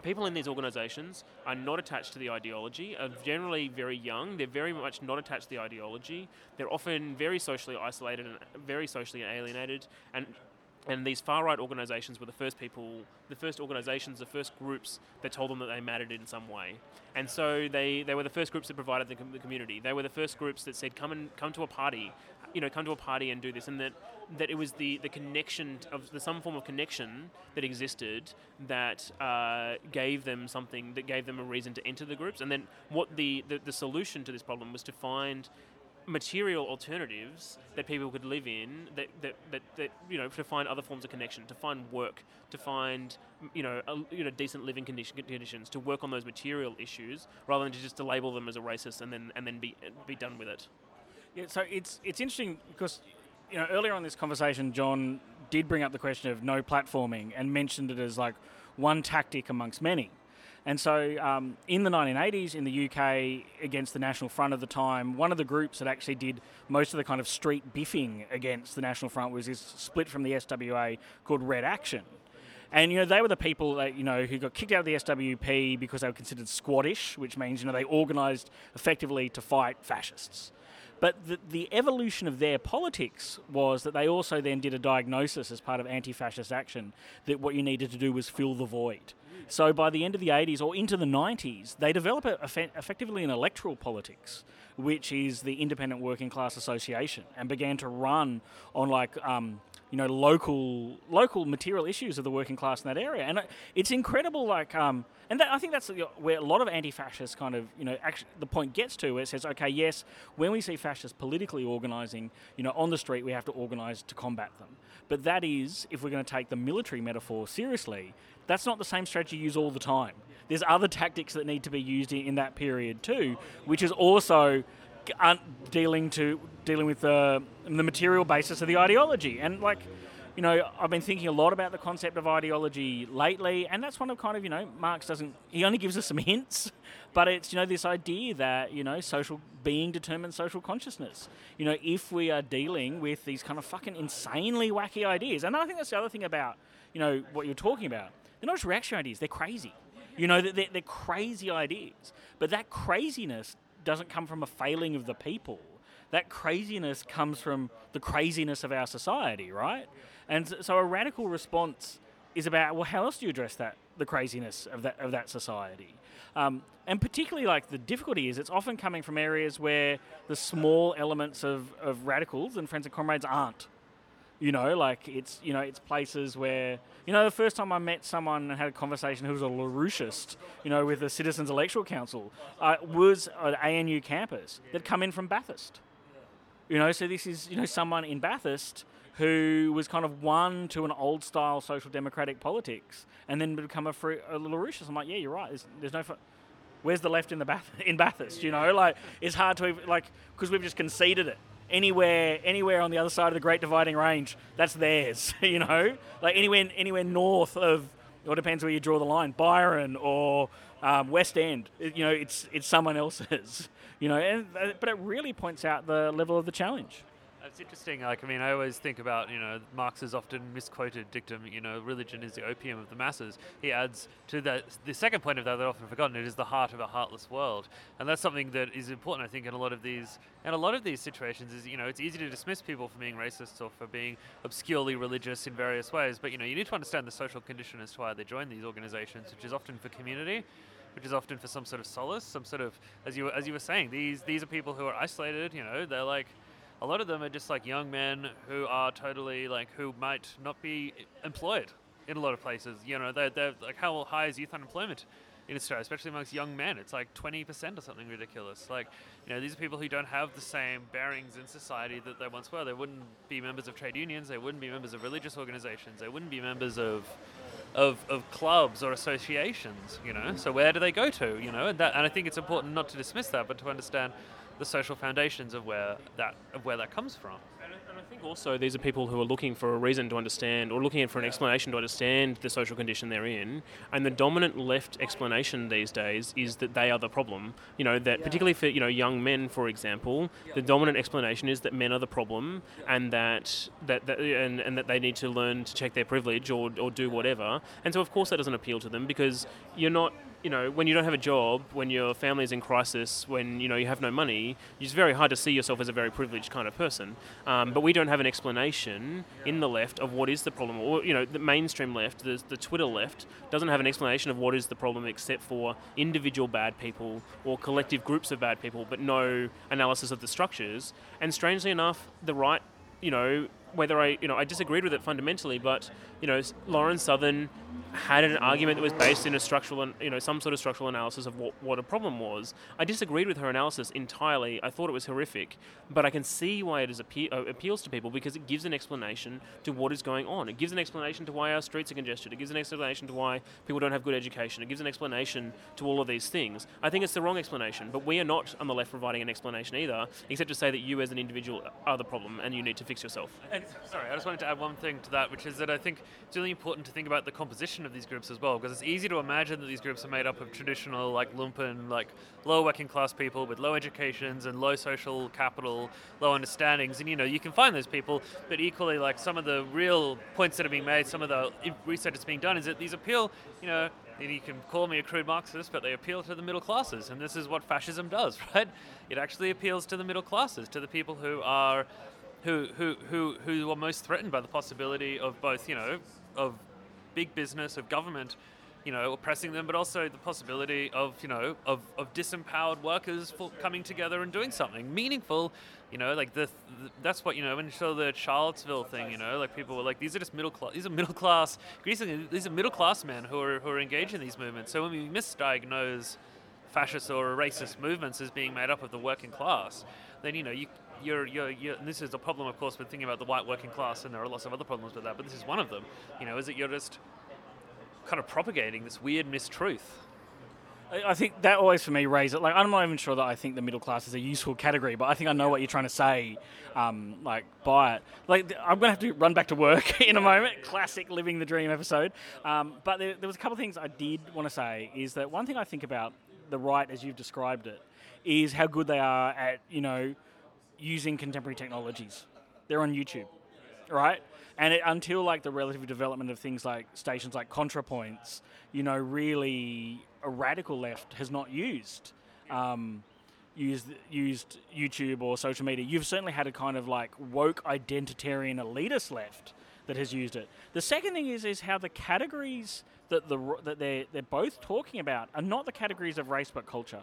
people in these organisations are not attached to the ideology, are generally very young, they're very much not attached to the ideology, they're often very socially isolated and very socially alienated, and and these far right organisations were the first people, the first organisations, the first groups that told them that they mattered in some way. And so they, they were the first groups that provided the, com- the community. They were the first groups that said, come and come to a party, you know, come to a party and do this. And that, that it was the, the connection of the, some form of connection that existed that uh, gave them something, that gave them a reason to enter the groups. And then what the, the, the solution to this problem was to find material alternatives that people could live in that, that, that, that, you know to find other forms of connection to find work to find you know a, you know decent living condition, conditions to work on those material issues rather than to just to label them as a racist and then and then be be done with it yeah so it's it's interesting because you know earlier on this conversation John did bring up the question of no platforming and mentioned it as like one tactic amongst many and so, um, in the 1980s, in the UK, against the National Front at the time, one of the groups that actually did most of the kind of street biffing against the National Front was this split from the SWP called Red Action. And you know they were the people that you know who got kicked out of the SWP because they were considered squaddist, which means you know they organised effectively to fight fascists. But the, the evolution of their politics was that they also then did a diagnosis as part of anti fascist action that what you needed to do was fill the void. So by the end of the 80s or into the 90s, they develop a, effectively an electoral politics, which is the Independent Working Class Association, and began to run on like um, you know local local material issues of the working class in that area, and it's incredible. Like um, and that, I think that's where a lot of anti-fascists kind of, you know, actually the point gets to where it says, okay, yes, when we see fascists politically organising, you know, on the street, we have to organise to combat them. But that is, if we're going to take the military metaphor seriously, that's not the same strategy you use all the time. there's other tactics that need to be used in, in that period too, which is also un- dealing to dealing with the the material basis of the ideology and like. You know, I've been thinking a lot about the concept of ideology lately, and that's one of kind of, you know, Marx doesn't, he only gives us some hints, but it's, you know, this idea that, you know, social being determines social consciousness. You know, if we are dealing with these kind of fucking insanely wacky ideas, and I think that's the other thing about, you know, what you're talking about. They're not just reactionary ideas, they're crazy. You know, they're, they're crazy ideas. But that craziness doesn't come from a failing of the people. That craziness comes from the craziness of our society, right? And so a radical response is about well, how else do you address that the craziness of that of that society? Um, and particularly, like the difficulty is, it's often coming from areas where the small elements of, of radicals and friends and comrades aren't. You know, like it's you know it's places where you know the first time I met someone and had a conversation who was a LaRoucheist, you know, with the Citizens Electoral Council, uh, was an ANU campus that come in from Bathurst. You know, so this is you know someone in Bathurst who was kind of won to an old style social democratic politics and then become a, free, a LaRoucheist. I'm like, yeah, you're right. There's, there's no. Where's the left in the Bath- in Bathurst? You know, like it's hard to like because we've just conceded it. Anywhere, anywhere on the other side of the Great Dividing Range, that's theirs. You know, like anywhere, anywhere north of, or depends where you draw the line, Byron or um, West End. You know, it's it's someone else's. You know, and uh, but it really points out the level of the challenge. It's interesting. Like, I mean, I always think about, you know, Marx's often misquoted dictum, you know, religion is the opium of the masses. He adds to that, the second point of that, that often forgotten, it is the heart of a heartless world. And that's something that is important, I think, in a lot of these, in a lot of these situations is, you know, it's easy to dismiss people for being racist or for being obscurely religious in various ways. But, you know, you need to understand the social condition as to why they join these organizations, which is often for community which is often for some sort of solace, some sort of, as you as you were saying, these these are people who are isolated. You know, they're like, a lot of them are just like young men who are totally like who might not be employed in a lot of places. You know, they're, they're like how high is youth unemployment in Australia, especially amongst young men? It's like 20% or something ridiculous. Like, you know, these are people who don't have the same bearings in society that they once were. They wouldn't be members of trade unions. They wouldn't be members of religious organizations. They wouldn't be members of of, of clubs or associations, you know. So where do they go to, you know? And that and I think it's important not to dismiss that, but to understand the social foundations of where that of where that comes from. And I- and I think also these are people who are looking for a reason to understand or looking for an explanation to understand the social condition they're in. And the dominant left explanation these days is that they are the problem. You know, that particularly for, you know, young men, for example, the dominant explanation is that men are the problem and that, that, that and, and that they need to learn to check their privilege or, or do whatever. And so of course that doesn't appeal to them because you're not you know, when you don't have a job, when your family is in crisis, when you know you have no money, it's very hard to see yourself as a very privileged kind of person. Um, but we don't have an explanation in the left of what is the problem, or you know, the mainstream left, the, the Twitter left, doesn't have an explanation of what is the problem except for individual bad people or collective groups of bad people, but no analysis of the structures. And strangely enough, the right, you know, whether I, you know, I disagreed with it fundamentally, but you know, Lauren Southern had an argument that was based in a structural, you know, some sort of structural analysis of what, what a problem was. I disagreed with her analysis entirely. I thought it was horrific, but I can see why it is appe- uh, appeals to people because it gives an explanation to what is going on. It gives an explanation to why our streets are congested. It gives an explanation to why people don't have good education. It gives an explanation to all of these things. I think it's the wrong explanation, but we are not on the left providing an explanation either, except to say that you as an individual are the problem and you need to fix yourself. And sorry, I just wanted to add one thing to that, which is that I think it's really important to think about the composition of these groups as well, because it's easy to imagine that these groups are made up of traditional, like lumpen, like low working class people with low educations and low social capital, low understandings, and you know you can find those people, but equally, like some of the real points that are being made, some of the research that's being done is that these appeal, you know. You can call me a crude Marxist, but they appeal to the middle classes, and this is what fascism does, right? It actually appeals to the middle classes, to the people who are who, who, who, who are most threatened by the possibility of both, you know, of big business, of government, you know, oppressing them, but also the possibility of, you know, of, of disempowered workers coming together and doing something meaningful. You know, like the, the that's what you know when you show the Charlottesville thing. You know, like people were like, these are just middle class. These are middle class. These are middle class men who are who are engaged in these movements. So when we misdiagnose fascist or racist movements as being made up of the working class, then you know you you're, you're, you're this is a problem, of course, with thinking about the white working class, and there are lots of other problems with that, but this is one of them. You know, is that you're just kind of propagating this weird mistruth I- think that always for me raises it. Like I'm not even sure that I think the middle class is a useful category, but I think I know what you're trying to say. Um, like by it, like I'm gonna have to run back to work in a moment. Classic living the dream episode. Um, but there, there was a couple of things I did want to say. Is that one thing I think about the right as you've described it is how good they are at you know using contemporary technologies. They're on YouTube, right? And it, until like the relative development of things like stations like ContraPoints, you know, really a radical left has not used um, used used YouTube or social media. You've certainly had a kind of like woke identitarian elitist left that has used it. The second thing is is how the categories that the that they're they're both talking about are not the categories of race but culture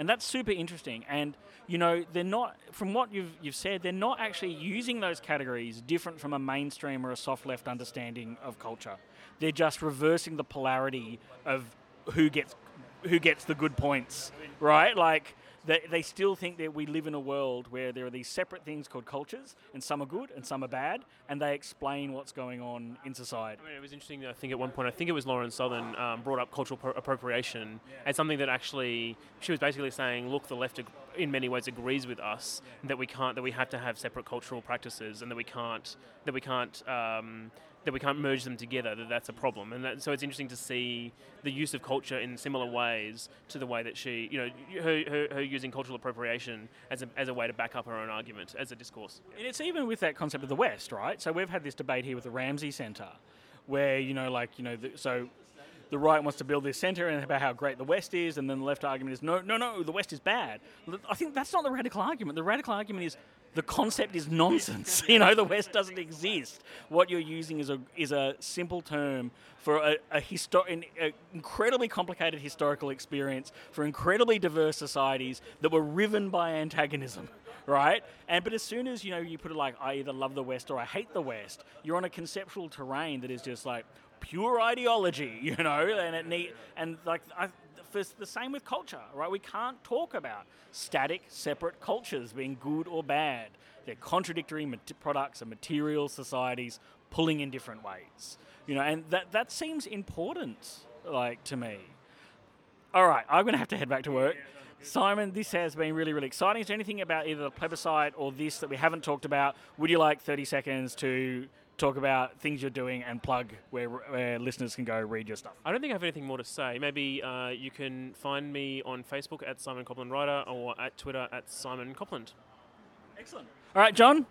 and that's super interesting. And you know, they're not from what you've you've said, they're not actually using those categories different from a mainstream or a soft left understanding of culture. They're just reversing the polarity of who gets who gets the good points, right? Like they, they still think that we live in a world where there are these separate things called cultures, and some are good and some are bad, and they explain what's going on in society. I mean, it was interesting. I think at one point, I think it was Lauren Southern um, brought up cultural pro- appropriation as something that actually she was basically saying, look, the left ag- in many ways agrees with us that we can't, that we have to have separate cultural practices, and that we can't, that we can't. Um, that we can't merge them together, that that's a problem. And that, so it's interesting to see the use of culture in similar ways to the way that she, you know, her, her, her using cultural appropriation as a, as a way to back up her own argument, as a discourse. And it's even with that concept of the West, right? So we've had this debate here with the Ramsay Centre, where you know, like you know, the, so the right wants to build this centre and about how great the West is, and then the left argument is no, no, no, the West is bad. I think that's not the radical argument. The radical argument is the concept is nonsense. you know, the West doesn't exist. What you're using is a is a simple term for a, a, histo- an a incredibly complicated historical experience for incredibly diverse societies that were riven by antagonism right? And but as soon as you know you put it like I either love the West or I hate the West, you're on a conceptual terrain that is just like pure ideology, you know, and it need and like I, for the same with culture, right? We can't talk about static, separate cultures being good or bad. They're contradictory mat- products of material societies pulling in different ways, you know, and that that seems important, like to me. All right, I'm going to have to head back to work. Simon, this has been really, really exciting. Is there anything about either the plebiscite or this that we haven't talked about? Would you like 30 seconds to talk about things you're doing and plug where, where listeners can go read your stuff? I don't think I have anything more to say. Maybe uh, you can find me on Facebook at Simon Copland Writer or at Twitter at Simon Copland. Excellent. All right, John.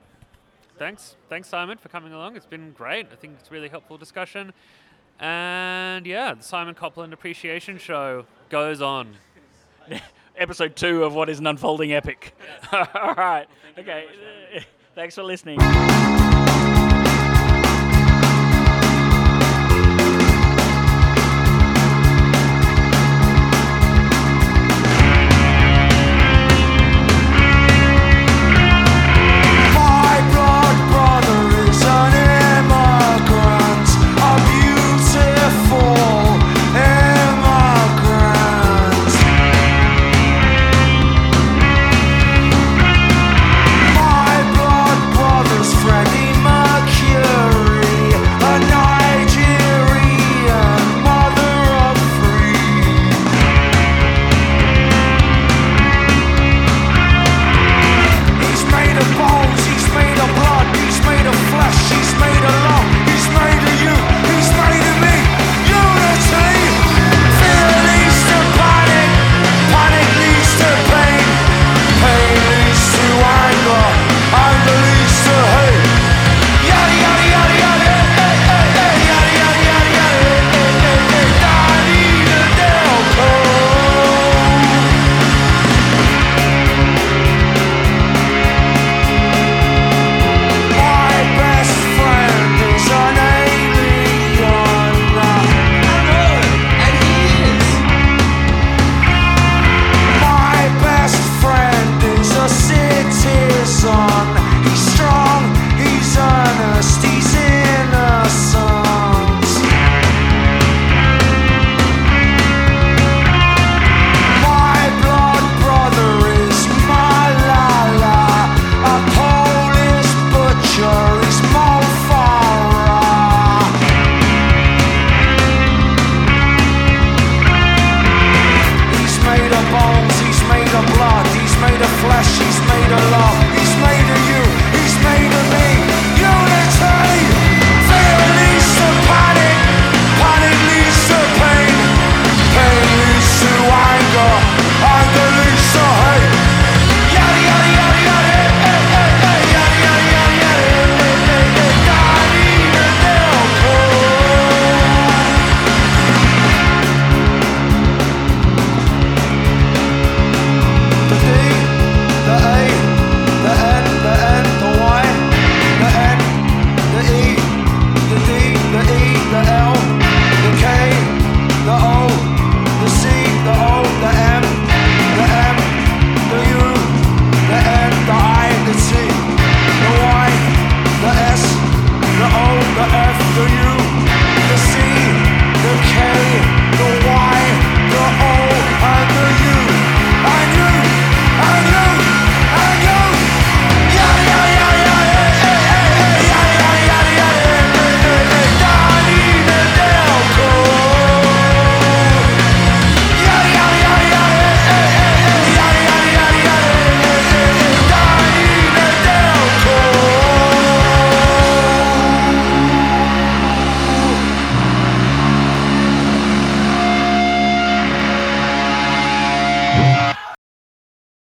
Thanks, thanks Simon for coming along. It's been great. I think it's a really helpful discussion. And yeah, the Simon Copland Appreciation Show goes on. Episode two of what is an unfolding epic. All right. Okay. Thanks for listening.